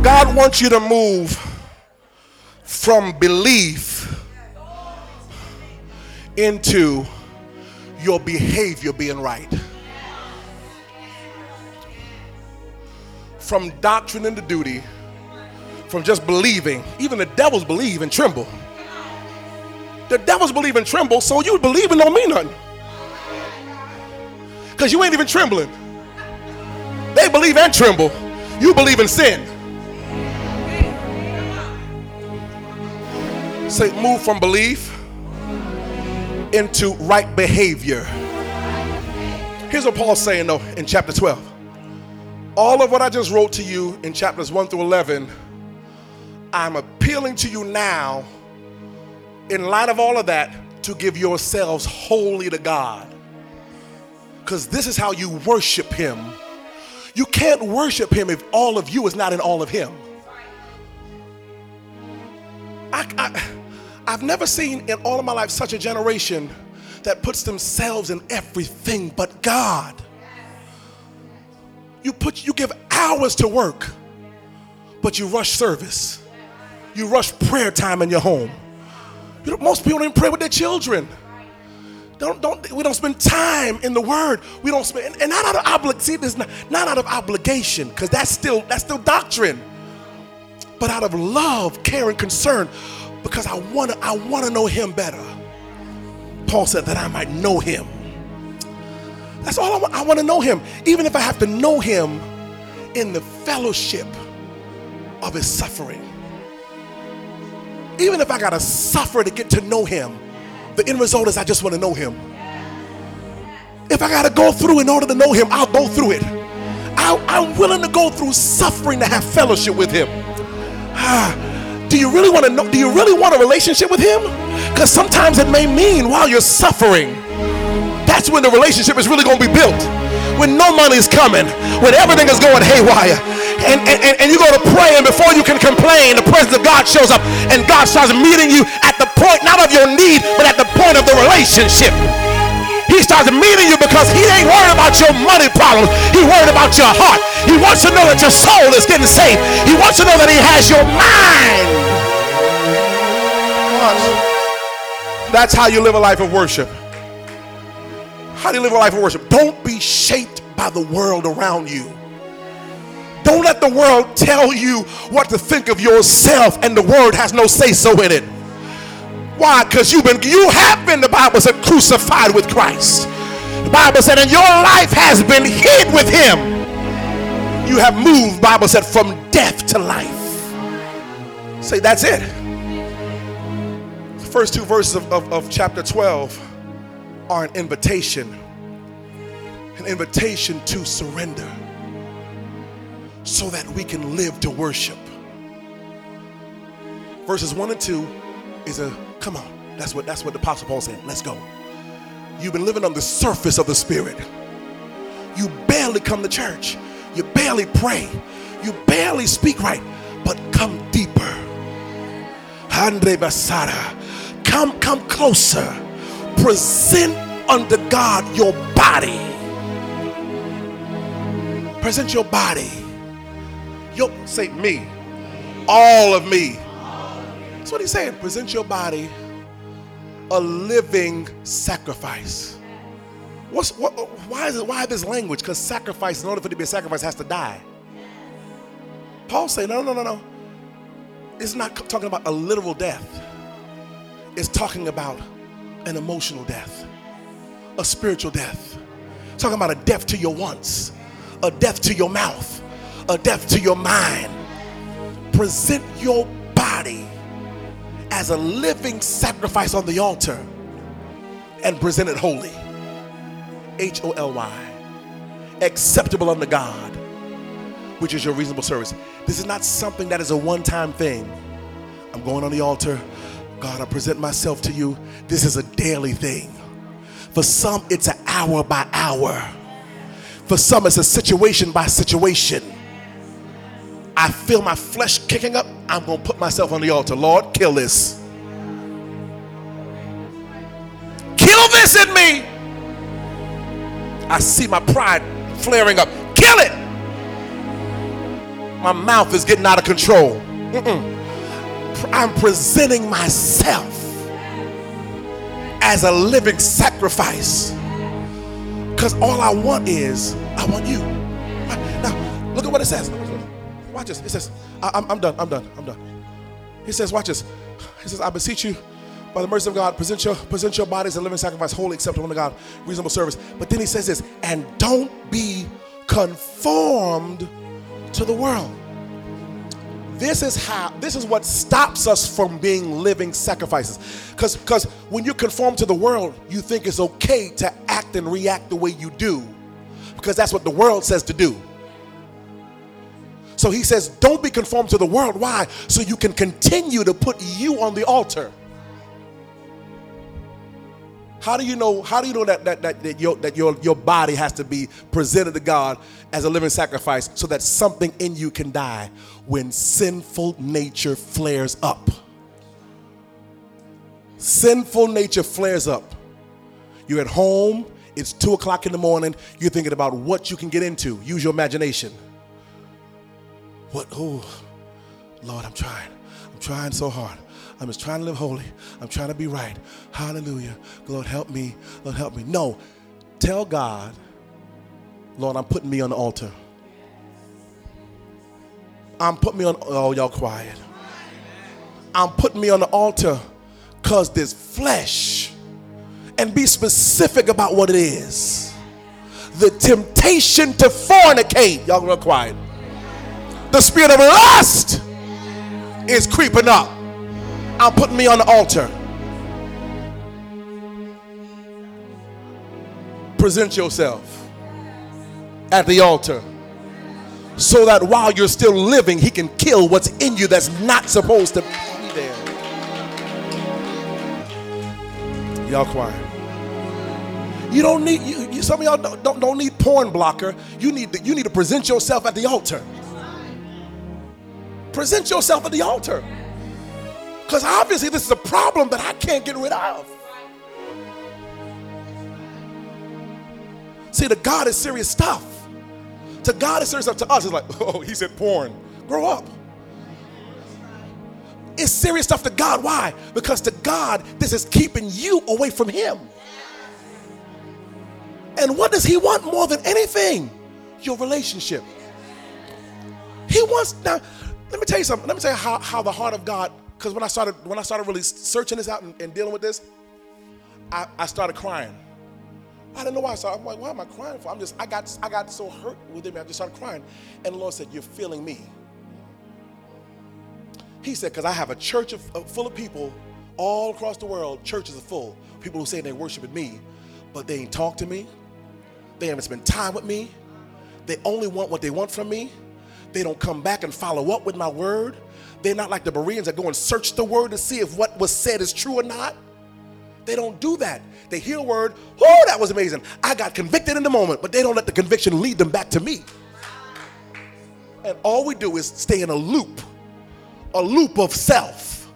[SPEAKER 2] God wants you to move from belief into your behavior being right. From doctrine into duty, from just believing. Even the devils believe and tremble. The devils believe and tremble, so you believing don't mean nothing. Because you ain't even trembling. They believe and tremble. You believe in sin. Say, move from belief into right behavior. Here's what Paul's saying though in chapter 12. All of what I just wrote to you in chapters 1 through 11, I'm appealing to you now, in light of all of that, to give yourselves wholly to God. Because this is how you worship Him. You can't worship Him if all of you is not in all of Him. I, I, I've never seen in all of my life such a generation that puts themselves in everything but God. You put you give hours to work, but you rush service. You rush prayer time in your home. You know, most people don't even pray with their children. Don't, don't, we don't spend time in the word. We don't spend, and not out of obligation. See, not, not out of obligation, because that's still that's still doctrine. But out of love, care, and concern, because I want to I want to know Him better. Paul said that I might know Him. That's all I want. I want to know Him, even if I have to know Him in the fellowship of His suffering. Even if I got to suffer to get to know Him, the end result is I just want to know Him. If I got to go through in order to know Him, I'll go through it. I, am willing to go through suffering to have fellowship with Him. Ah, do you really want to know? Do you really want a relationship with Him? Because sometimes it may mean while you're suffering, that's when the relationship is really going to be built. When no money is coming, when everything is going haywire, and, and, and you go to pray, and before you can complain, the presence of God shows up, and God starts meeting you at the point not of your need, but at the point of the relationship. He starts meeting you because he ain't worried about your money problems. He worried about your heart. He wants to know that your soul is getting saved. He wants to know that he has your mind. That's how you live a life of worship. How do you live a life of worship? Don't be shaped by the world around you. Don't let the world tell you what to think of yourself, and the word has no say so in it. Why? Because you've been, you have been, the Bible said, crucified with Christ. The Bible said, and your life has been hid with him. You have moved, Bible said, from death to life. Say, that's it. The first two verses of, of, of chapter 12 are an invitation, an invitation to surrender so that we can live to worship. Verses 1 and 2 is a come on. That's what that's what the apostle Paul said. Let's go. You've been living on the surface of the spirit. You barely come to church. You barely pray. You barely speak right. But come deeper. Andre Basara. Come, come closer. Present unto God your body. Present your body your, say me. All of me. That's what he's saying. Present your body a living sacrifice. What's what, why is it why this language? Because sacrifice, in order for it to be a sacrifice, has to die. Paul say, no, no, no, no. It's not talking about a literal death. It's talking about an emotional death, a spiritual death. talking about a death to your wants, a death to your mouth, a death to your mind. Present your body as a living sacrifice on the altar and present it holy. H O L Y. Acceptable unto God, which is your reasonable service. This is not something that is a one time thing. I'm going on the altar. God, I present myself to you. This is a daily thing. For some, it's an hour by hour. For some, it's a situation by situation. I feel my flesh kicking up. I'm going to put myself on the altar. Lord, kill this. Kill this in me. I see my pride flaring up. Kill it. My mouth is getting out of control. Mm-mm. I'm presenting myself as a living sacrifice. Because all I want is, I want you. Now, look at what it says. Watch this. It says, I, am done, I'm done, I'm done. He says, watch this. He says, I beseech you by the mercy of God, present your, present your bodies a living sacrifice, holy, acceptable to God, reasonable service. But then he says this, and don't be conformed to the world. This is how this is what stops us from being living sacrifices. Because because when you conform to the world, you think it's okay to act and react the way you do. Because that's what the world says to do. So he says, don't be conformed to the world. Why? So you can continue to put you on the altar. How do you know? How do you know that that, that, that, your, that your, your body has to be presented to God as a living sacrifice so that something in you can die when sinful nature flares up? Sinful nature flares up. You're at home, it's two o'clock in the morning, you're thinking about what you can get into. Use your imagination. What, oh, Lord, I'm trying. I'm trying so hard. I'm just trying to live holy. I'm trying to be right. Hallelujah. Lord, help me. Lord, help me. No. Tell God, Lord, I'm putting me on the altar. I'm putting me on, oh, y'all quiet. I'm putting me on the altar because there's flesh. And be specific about what it is. The temptation to fornicate, y'all real quiet. The spirit of lust is creeping up. I'm putting me on the altar. Present yourself at the altar so that while you're still living, He can kill what's in you that's not supposed to be there. Y'all quiet. You don't need you, you, some of y'all don't, don't, don't need porn blocker. You need to, you need to present yourself at the altar. Present yourself at the altar. Because obviously, this is a problem that I can't get rid of. See, to God is serious stuff. To God is serious stuff. To us, it's like, oh, he said porn. Grow up. It's serious stuff to God. Why? Because to God, this is keeping you away from Him. And what does He want more than anything? Your relationship. He wants, now, let me tell you something. Let me tell you how, how the heart of God because when I started when I started really searching this out and, and dealing with this, I, I, started crying. I didn't know why. So I'm like, why am I crying for? I'm just I got I got so hurt with him. I just started crying, and the Lord said, "You're feeling me." He said, "Because I have a church of, full of people all across the world. Churches are full. People who say they're worshiping me, but they ain't talk to me. They haven't spent time with me. They only want what they want from me. They don't come back and follow up with my word. They're not like the Bereans that go and search the word to see if what was said is true or not. They don't do that. They hear a word, oh, that was amazing. I got convicted in the moment, but they don't let the conviction lead them back to me. And all we do is stay in a loop, a loop of self,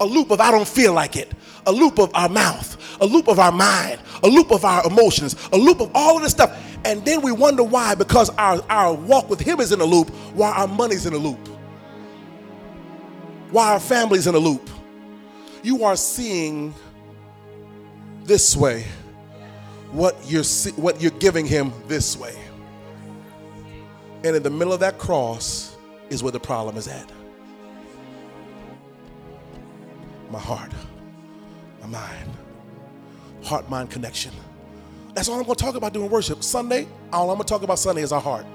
[SPEAKER 2] a loop of I don't feel like it, a loop of our mouth, a loop of our mind, a loop of our emotions, a loop of all of this stuff. And then we wonder why, because our, our walk with Him is in a loop, why our money's in a loop why our family's in a loop. You are seeing this way what you're what you're giving him this way. And in the middle of that cross is where the problem is at. My heart, my mind, heart mind connection. That's all I'm going to talk about doing worship. Sunday, all I'm going to talk about Sunday is our heart.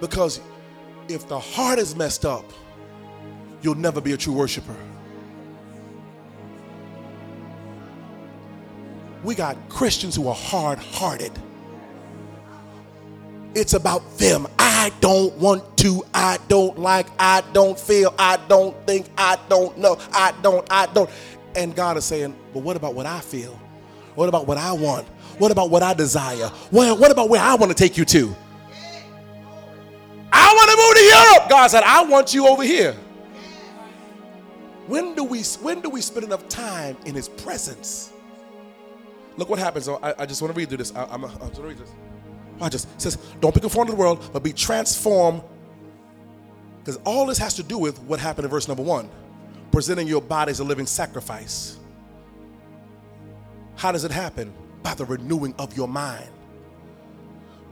[SPEAKER 2] Because if the heart is messed up, you'll never be a true worshiper. We got Christians who are hard hearted. It's about them. I don't want to. I don't like. I don't feel. I don't think. I don't know. I don't. I don't. And God is saying, but what about what I feel? What about what I want? What about what I desire? Well, what about where I want to take you to? I want to move to Europe. God said, I want you over here. When do we when do we spend enough time in his presence? Look what happens. I, I just want to read through this. I, am going to read this. I just says, don't be conformed to the world, but be transformed. Because all this has to do with what happened in verse number one presenting your body as a living sacrifice. How does it happen? By the renewing of your mind.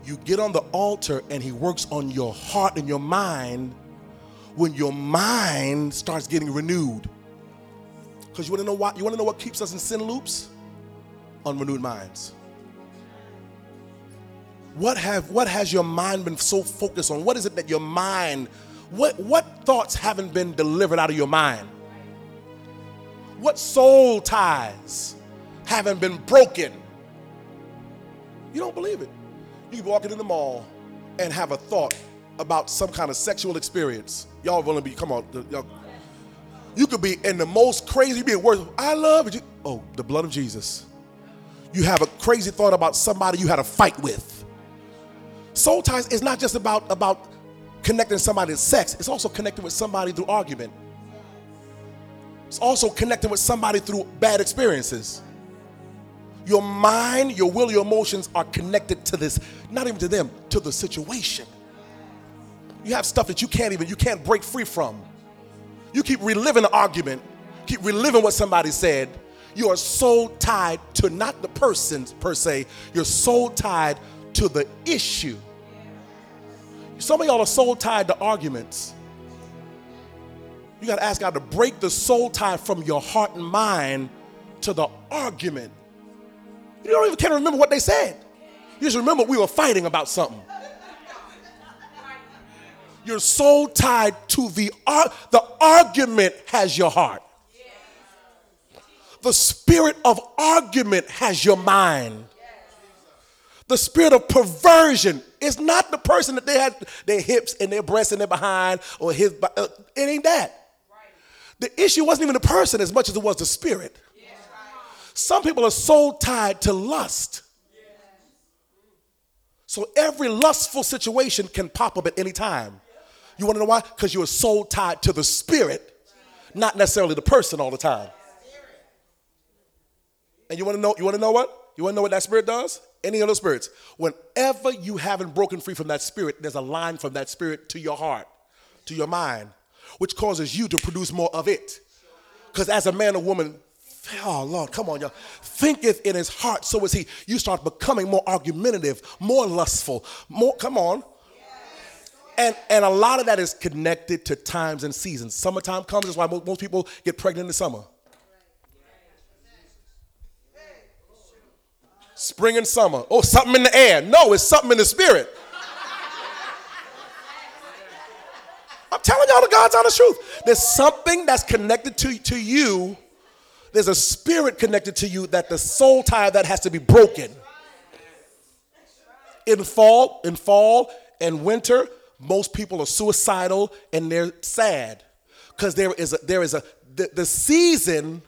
[SPEAKER 2] You get on the altar and he works on your heart and your mind when your mind starts getting renewed. Because you want to know what you want to know what keeps us in sin loops? Unrenewed minds. What have what has your mind been so focused on? What is it that your mind what what thoughts haven't been delivered out of your mind? What soul ties haven't been broken? You don't believe it. You be walking in the mall and have a thought about some kind of sexual experience. Y'all want to be, come on. Y'all. You could be in the most crazy, you be worse. I love it. Oh, the blood of Jesus. You have a crazy thought about somebody you had a fight with. Soul ties is not just about, about connecting somebody to sex, it's also connecting with somebody through argument. It's also connecting with somebody through bad experiences. Your mind, your will, your emotions are connected to this, not even to them, to the situation. You have stuff that you can't even, you can't break free from. You keep reliving the argument, keep reliving what somebody said. You are so tied to not the person per se, you're so tied to the issue. Some of y'all are so tied to arguments. You got to ask God to break the soul tie from your heart and mind to the argument. You don't even can't remember what they said. You just remember we were fighting about something. You're so tied to the the argument has your heart. The spirit of argument has your mind. The spirit of perversion is not the person that they had their hips and their breasts and their behind or his. Uh, it ain't that. The issue wasn't even the person as much as it was the spirit. Some people are so tied to lust. So every lustful situation can pop up at any time. You want to know why? Because you are so tied to the spirit, not necessarily the person all the time. And you want to know? You want to know what? You want to know what that spirit does? Any other spirits? Whenever you haven't broken free from that spirit, there's a line from that spirit to your heart, to your mind which causes you to produce more of it. Because as a man or woman, oh Lord, come on, y'all, thinketh in his heart, so is he. You start becoming more argumentative, more lustful, more, come on. And, and a lot of that is connected to times and seasons. Summertime comes, that's why most people get pregnant in the summer. Spring and summer. Oh, something in the air. No, it's something in the spirit. I'm telling y'all the God's honest truth. There's something that's connected to, to you. There's a spirit connected to you that the soul tie that has to be broken. In fall, in fall and winter, most people are suicidal and they're sad because there is a, there is a the, the season.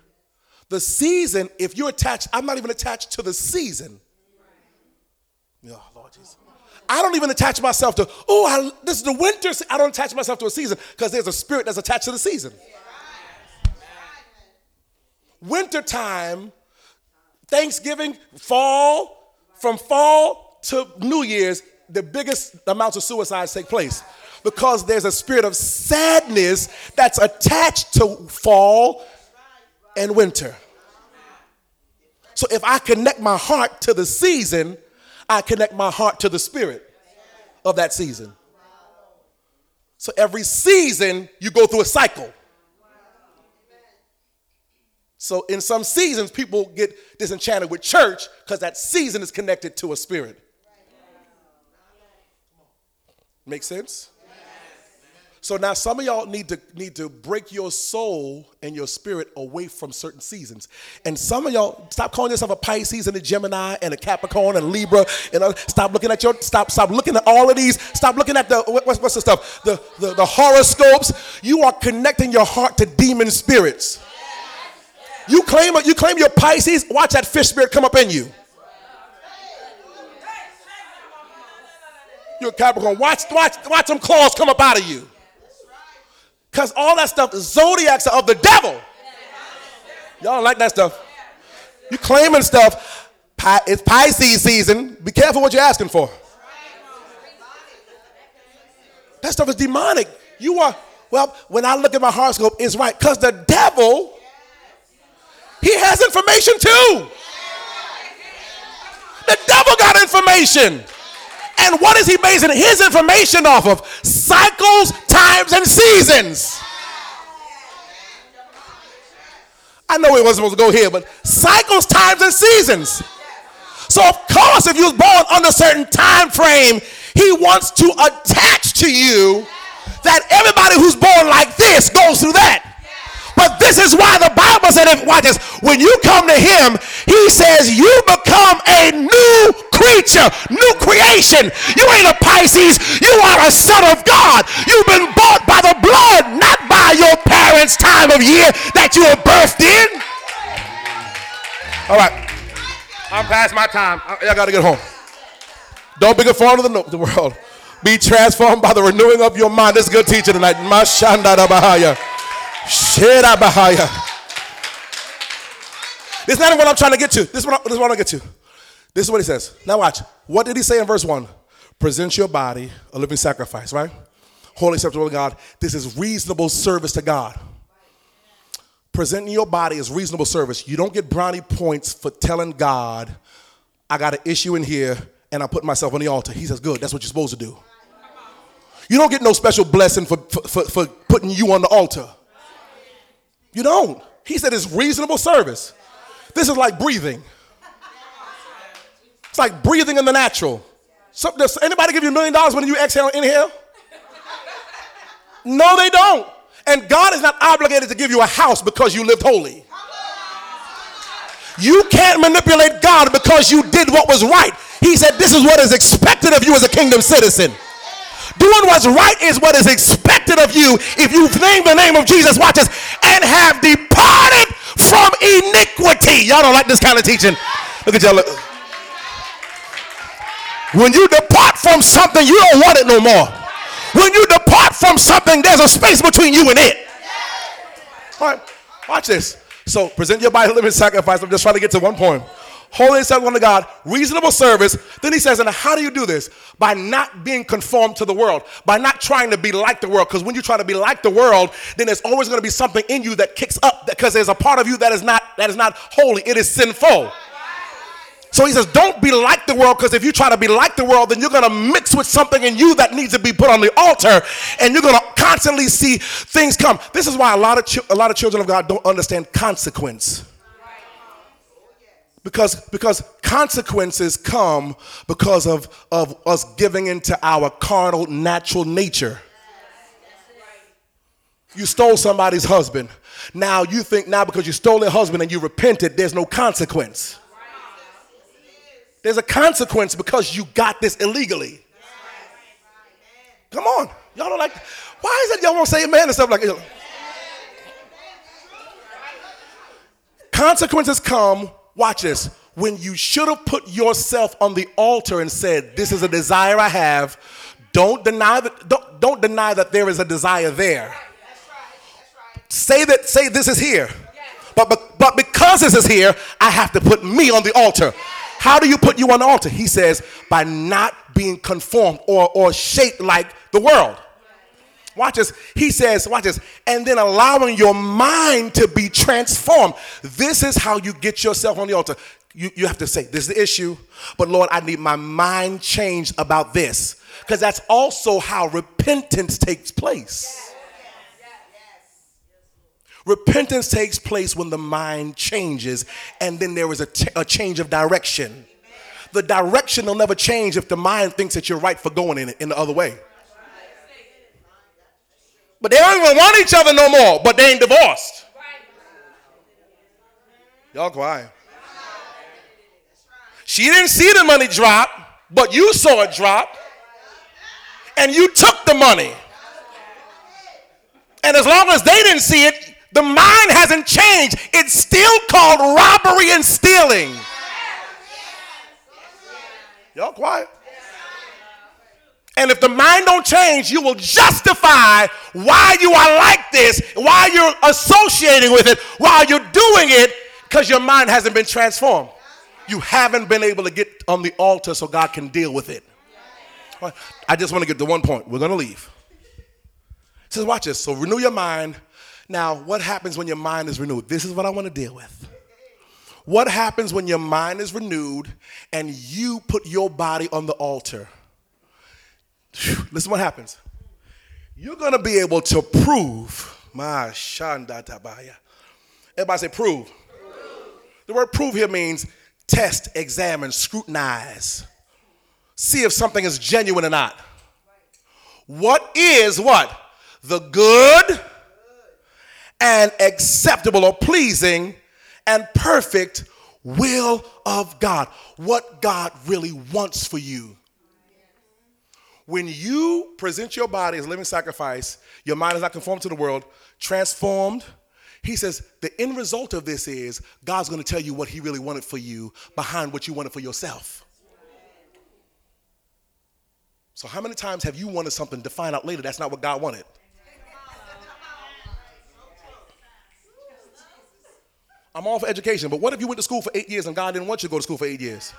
[SPEAKER 2] The season, if you're attached, I'm not even attached to the season. Oh, Lord Jesus. I don't even attach myself to, oh, this is the winter. I don't attach myself to a season because there's a spirit that's attached to the season. Wintertime, Thanksgiving, fall, from fall to New Year's, the biggest amounts of suicides take place because there's a spirit of sadness that's attached to fall and winter. So if I connect my heart to the season, I connect my heart to the spirit of that season. So every season, you go through a cycle. So in some seasons, people get disenchanted with church because that season is connected to a spirit. Make sense? So now some of y'all need to need to break your soul and your spirit away from certain seasons. And some of y'all stop calling yourself a Pisces and a Gemini and a Capricorn and a Libra and stop looking at your stop stop looking at all of these. Stop looking at the what's, what's the stuff the, the the horoscopes. You are connecting your heart to demon spirits. You claim you claim your Pisces. Watch that fish spirit come up in you. You're a Capricorn. Watch, watch, watch them claws come up out of you. Because all that stuff, zodiacs are of the devil. Y'all like that stuff. You claiming stuff. It's Pisces season. Be careful what you're asking for. That stuff is demonic. You are, well, when I look at my horoscope, it's right. Because the devil, he has information too. The devil got information. And what is he basing his information off of? Cycles, times, and seasons. I know it wasn't supposed to go here, but cycles, times, and seasons. So of course, if you was born under a certain time frame, he wants to attach to you that everybody who's born like this goes through that. But this is why the Bible said, if, watch this, when you come to him, he says you become a new creature, new creation. You ain't a Pisces, you are a son of God. You've been bought by the blood, not by your parents' time of year that you were birthed in. All right. I'm past my time. I, I got to get home. Don't be conformed to the, the world. Be transformed by the renewing of your mind. This is good teaching tonight. Mashanda Bahaya. Shera Bahaya. This is not what I'm trying to get to. This is what I, this is what I get to. This is what he says. Now watch. What did he say in verse 1? Present your body a living sacrifice, right? Holy acceptable to God. This is reasonable service to God. Presenting your body is reasonable service. You don't get brownie points for telling God, I got an issue in here and I put myself on the altar. He says, Good, that's what you're supposed to do. You don't get no special blessing for, for, for, for putting you on the altar. You don't. He said it's reasonable service. This is like breathing. It's like breathing in the natural. So, does anybody give you a million dollars when you exhale and inhale? No, they don't. And God is not obligated to give you a house because you lived holy. You can't manipulate God because you did what was right. He said, This is what is expected of you as a kingdom citizen. Doing what's right is what is expected of you if you name the name of Jesus, watch this, and have departed from iniquity. Y'all don't like this kind of teaching. Look at y'all. Look. When you depart from something, you don't want it no more. When you depart from something, there's a space between you and it. All right, watch this. So present your body living sacrifice. I'm just trying to get to one point holy and one to God, reasonable service. Then he says, and how do you do this? By not being conformed to the world, by not trying to be like the world. Because when you try to be like the world, then there's always going to be something in you that kicks up because there's a part of you that is not that is not holy. It is sinful. So he says, don't be like the world, because if you try to be like the world, then you're going to mix with something in you that needs to be put on the altar, and you're going to constantly see things come. This is why a lot of ch- a lot of children of God don't understand consequence because because consequences come because of of us giving into our carnal natural nature. You stole somebody's husband. Now you think now because you stole their husband and you repented there's no consequence. There's a consequence because you got this illegally. Come on. Y'all don't like why is it y'all won't say amen and stuff like that? Consequences come watch this, when you should have put yourself on the altar and said, This is a desire I have, don't deny that, don't, don't deny that there is a desire there. Say that, say this is here. But, but, but because this is here, I have to put me on the altar. How do you put you on the altar? He says, by not being conformed or, or shaped like the world. Watch this. He says, watch this, and then allowing your mind to be transformed. This is how you get yourself on the altar. You, you have to say, This is the issue, but Lord, I need my mind changed about this. Because that's also how repentance takes place. Repentance takes place when the mind changes and then there is a, t- a change of direction. The direction will never change if the mind thinks that you're right for going in it in the other way. But they don't even want each other no more, but they ain't divorced. Y'all quiet. She didn't see the money drop, but you saw it drop. And you took the money. And as long as they didn't see it, The mind hasn't changed. It's still called robbery and stealing. Y'all quiet? And if the mind don't change, you will justify why you are like this, why you're associating with it, why you're doing it, because your mind hasn't been transformed. You haven't been able to get on the altar so God can deal with it. I just want to get to one point. We're going to leave. Says, watch this. So renew your mind. Now, what happens when your mind is renewed? This is what I want to deal with. What happens when your mind is renewed and you put your body on the altar? Listen what happens. You're going to be able to prove. My shanda tabaya. Everybody say prove. prove. The word prove here means test, examine, scrutinize. See if something is genuine or not. What is what? The good and acceptable or pleasing and perfect will of God. What God really wants for you. When you present your body as a living sacrifice, your mind is not conformed to the world, transformed. He says the end result of this is God's going to tell you what He really wanted for you behind what you wanted for yourself. So, how many times have you wanted something to find out later that's not what God wanted? I'm all for education, but what if you went to school for eight years and God didn't want you to go to school for eight years?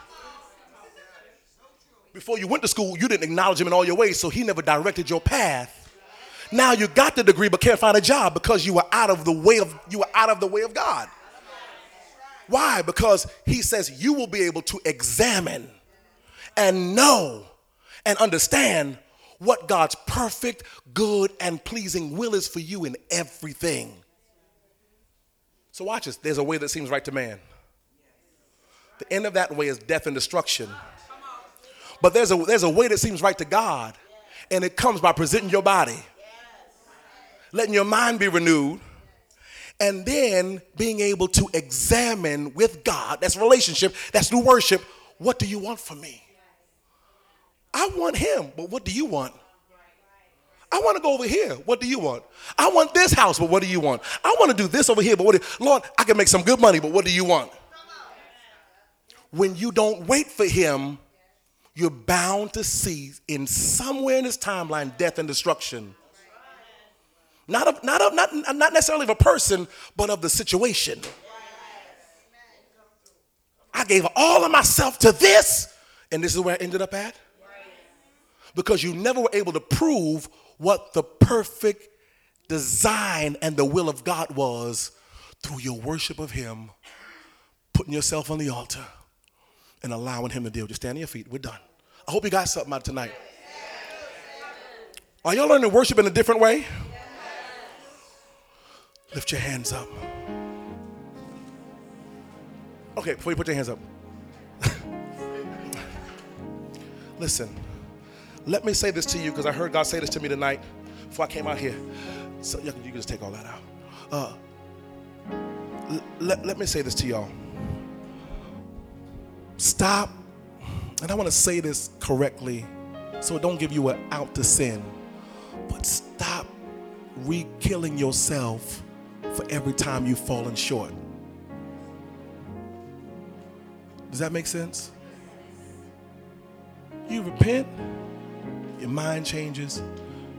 [SPEAKER 2] Before you went to school, you didn't acknowledge him in all your ways, so he never directed your path. Now you got the degree but can't find a job because you were out of the way of you were out of the way of God. Why? Because he says you will be able to examine and know and understand what God's perfect, good, and pleasing will is for you in everything. So watch this. There's a way that seems right to man. The end of that way is death and destruction. But there's a, there's a way that seems right to God, and it comes by presenting your body, letting your mind be renewed, and then being able to examine with God. That's relationship, that's new worship. What do you want from me? I want Him, but what do you want? I want to go over here. What do you want? I want this house, but what do you want? I want to do this over here, but what do you, Lord, I can make some good money, but what do you want? When you don't wait for him, you're bound to see in somewhere in this timeline death and destruction. Not of, not of, not, not necessarily of a person, but of the situation. I gave all of myself to this, and this is where I ended up at. Because you never were able to prove what the perfect design and the will of God was through your worship of Him, putting yourself on the altar, and allowing Him to deal. Just stand on your feet. We're done. I hope you got something out tonight. Are y'all learning worship in a different way? Lift your hands up. Okay, before you put your hands up. Listen, let me say this to you because I heard God say this to me tonight before I came out here. So you can just take all that out. Uh, let, let me say this to y'all. Stop and I want to say this correctly so it don't give you an out to sin. But stop re-killing yourself for every time you've fallen short. Does that make sense? You repent, your mind changes,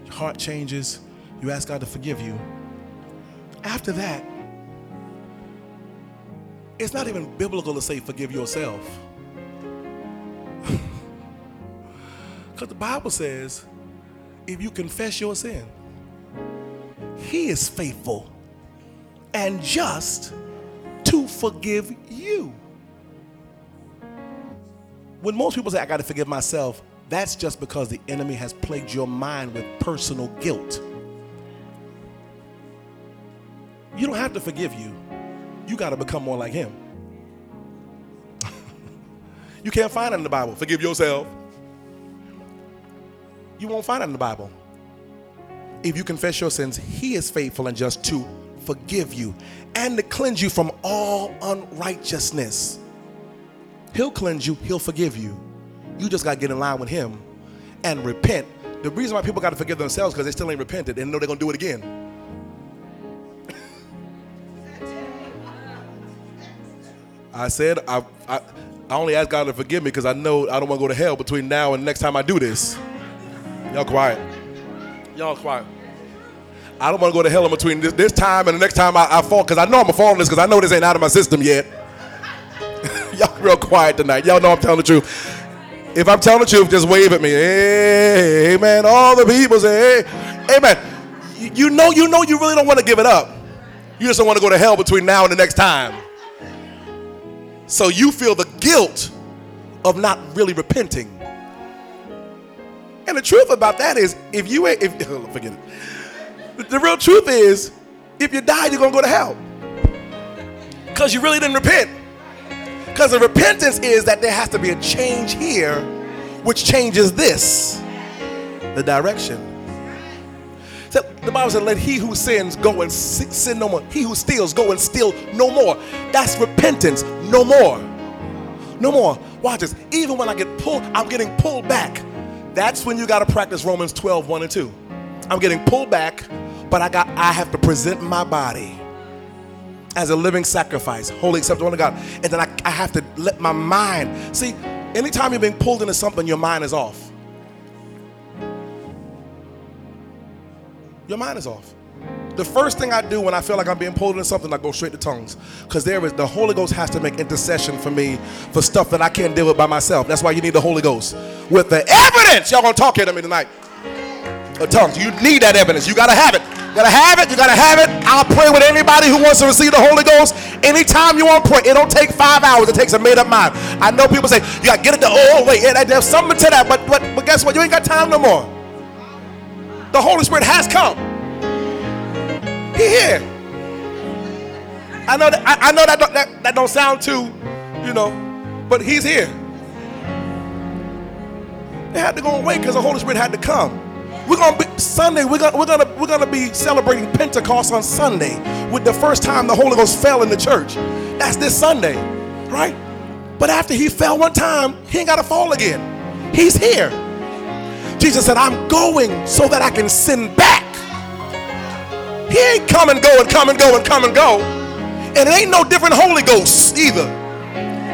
[SPEAKER 2] your heart changes, you ask God to forgive you. After that, it's not even biblical to say forgive yourself. Because the Bible says, if you confess your sin, He is faithful and just to forgive you. When most people say, I got to forgive myself, that's just because the enemy has plagued your mind with personal guilt. You don't have to forgive you, you got to become more like Him. you can't find it in the Bible. Forgive yourself. You won't find it in the Bible. If you confess your sins, He is faithful and just to forgive you and to cleanse you from all unrighteousness. He'll cleanse you, He'll forgive you. You just got to get in line with Him and repent. The reason why people got to forgive themselves because they still ain't repented and know they're going to do it again. I said, I, I, I only ask God to forgive me because I know I don't want to go to hell between now and next time I do this. Y'all quiet. Y'all quiet. I don't want to go to hell in between this, this time and the next time I, I fall because I know I'm gonna fall this because I know this ain't out of my system yet. Y'all real quiet tonight. Y'all know I'm telling the truth. If I'm telling the truth, just wave at me. Hey, amen. All the people say, hey, amen. You know, you know, you really don't want to give it up. You just don't want to go to hell between now and the next time. So you feel the guilt of not really repenting. And the truth about that is, if you ain't, if forget it. The real truth is, if you die, you're gonna go to hell because you really didn't repent. Because the repentance is that there has to be a change here, which changes this, the direction. So the Bible said, "Let he who sins go and sin no more. He who steals go and steal no more." That's repentance. No more. No more. Watch this. Even when I get pulled, I'm getting pulled back. That's when you got to practice Romans 12, 1 and 2. I'm getting pulled back, but I got I have to present my body as a living sacrifice, holy acceptable to God. And then I, I have to let my mind see, anytime you're being pulled into something, your mind is off. Your mind is off. The first thing I do when I feel like I'm being pulled into something, I go straight to tongues. Because there is the Holy Ghost has to make intercession for me for stuff that I can't deal with by myself. That's why you need the Holy Ghost. With the evidence, y'all gonna talk here to me tonight. The tongues. You need that evidence. You gotta have it. You gotta have it. You gotta have it. I'll pray with anybody who wants to receive the Holy Ghost. Anytime you want to pray, it don't take five hours. It takes a made up mind. I know people say you gotta get it to. Oh wait, yeah, there's something to that. But but but guess what? You ain't got time no more. The Holy Spirit has come. He here. I know that I, I know that, that that don't sound too, you know, but he's here. They had to go away because the Holy Spirit had to come. We're gonna be Sunday. We're gonna we're gonna we're gonna be celebrating Pentecost on Sunday with the first time the Holy Ghost fell in the church. That's this Sunday, right? But after he fell one time, he ain't gotta fall again. He's here. Jesus said, "I'm going so that I can send back." He ain't come and go and come and go and come and go. And it ain't no different Holy Ghosts either.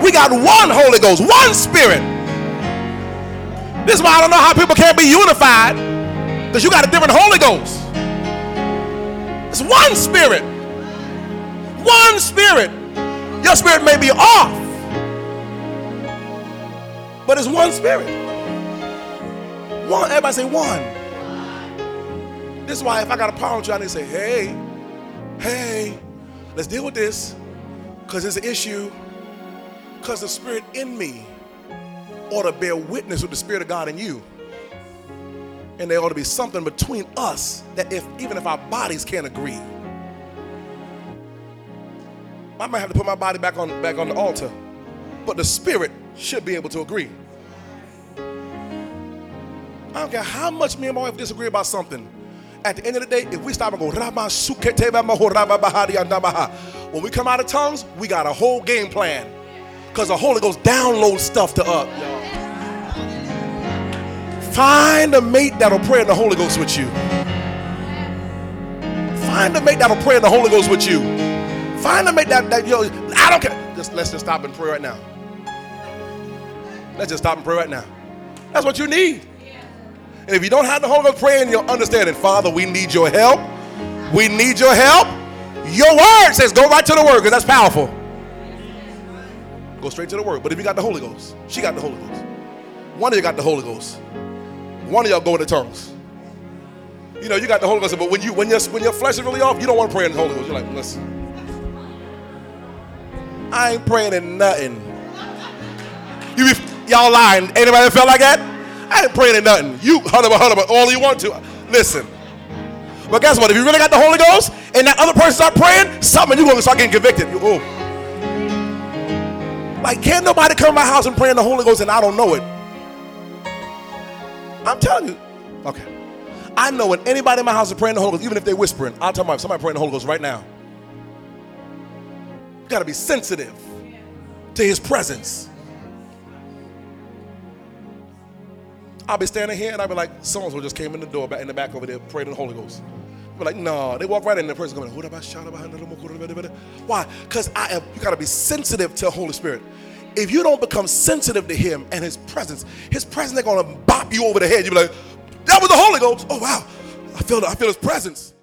[SPEAKER 2] We got one Holy Ghost, one Spirit. This is why I don't know how people can't be unified. Because you got a different Holy Ghost. It's one Spirit. One Spirit. Your spirit may be off. But it's one Spirit. One. Everybody say one. This is why if I got a problem with you, I need to say, hey, hey, let's deal with this. Because it's an issue. Because the spirit in me ought to bear witness with the spirit of God in you. And there ought to be something between us that if even if our bodies can't agree. I might have to put my body back on back on the altar. But the spirit should be able to agree. I don't care how much me and my wife disagree about something at the end of the day, if we stop and go, when we come out of tongues, we got a whole game plan. Because the Holy Ghost downloads stuff to us. Find a mate that'll pray in the Holy Ghost with you. Find a mate that'll pray in the Holy Ghost with you. Find a mate that, that yo, I don't care. Just let's just stop and pray right now. Let's just stop and pray right now. That's what you need. And if you don't have the Holy Ghost praying, you'll understand it. Father, we need your help. We need your help. Your word says go right to the word because that's powerful. Go straight to the word. But if you got the Holy Ghost, she got the Holy Ghost. One of you got the Holy Ghost. One of y'all go into tongues. You know, you got the Holy Ghost, but when you when your when your flesh is really off, you don't want to pray in the Holy Ghost. You're like, listen. I ain't praying in nothing. You y'all lying. Anybody felt like that? I ain't praying in nothing. You huddle, huddle, all you want to. Listen. But guess what? If you really got the Holy Ghost and that other person start praying, something you're going to start getting convicted. You, oh. Like, can't nobody come to my house and pray in the Holy Ghost and I don't know it? I'm telling you. Okay. I know when anybody in my house is praying the Holy Ghost, even if they're whispering, I'll tell my somebody praying the Holy Ghost right now. You got to be sensitive to his presence. I'll be standing here and I'll be like, so and so just came in the door back in the back over there, praying in the Holy Ghost. We're like, no. They walk right in, the person going, why? Because I am. You got to be sensitive to the Holy Spirit. If you don't become sensitive to Him and His presence, His presence they're to bop you over the head. You'll be like, that was the Holy Ghost. Oh wow, I feel I feel His presence.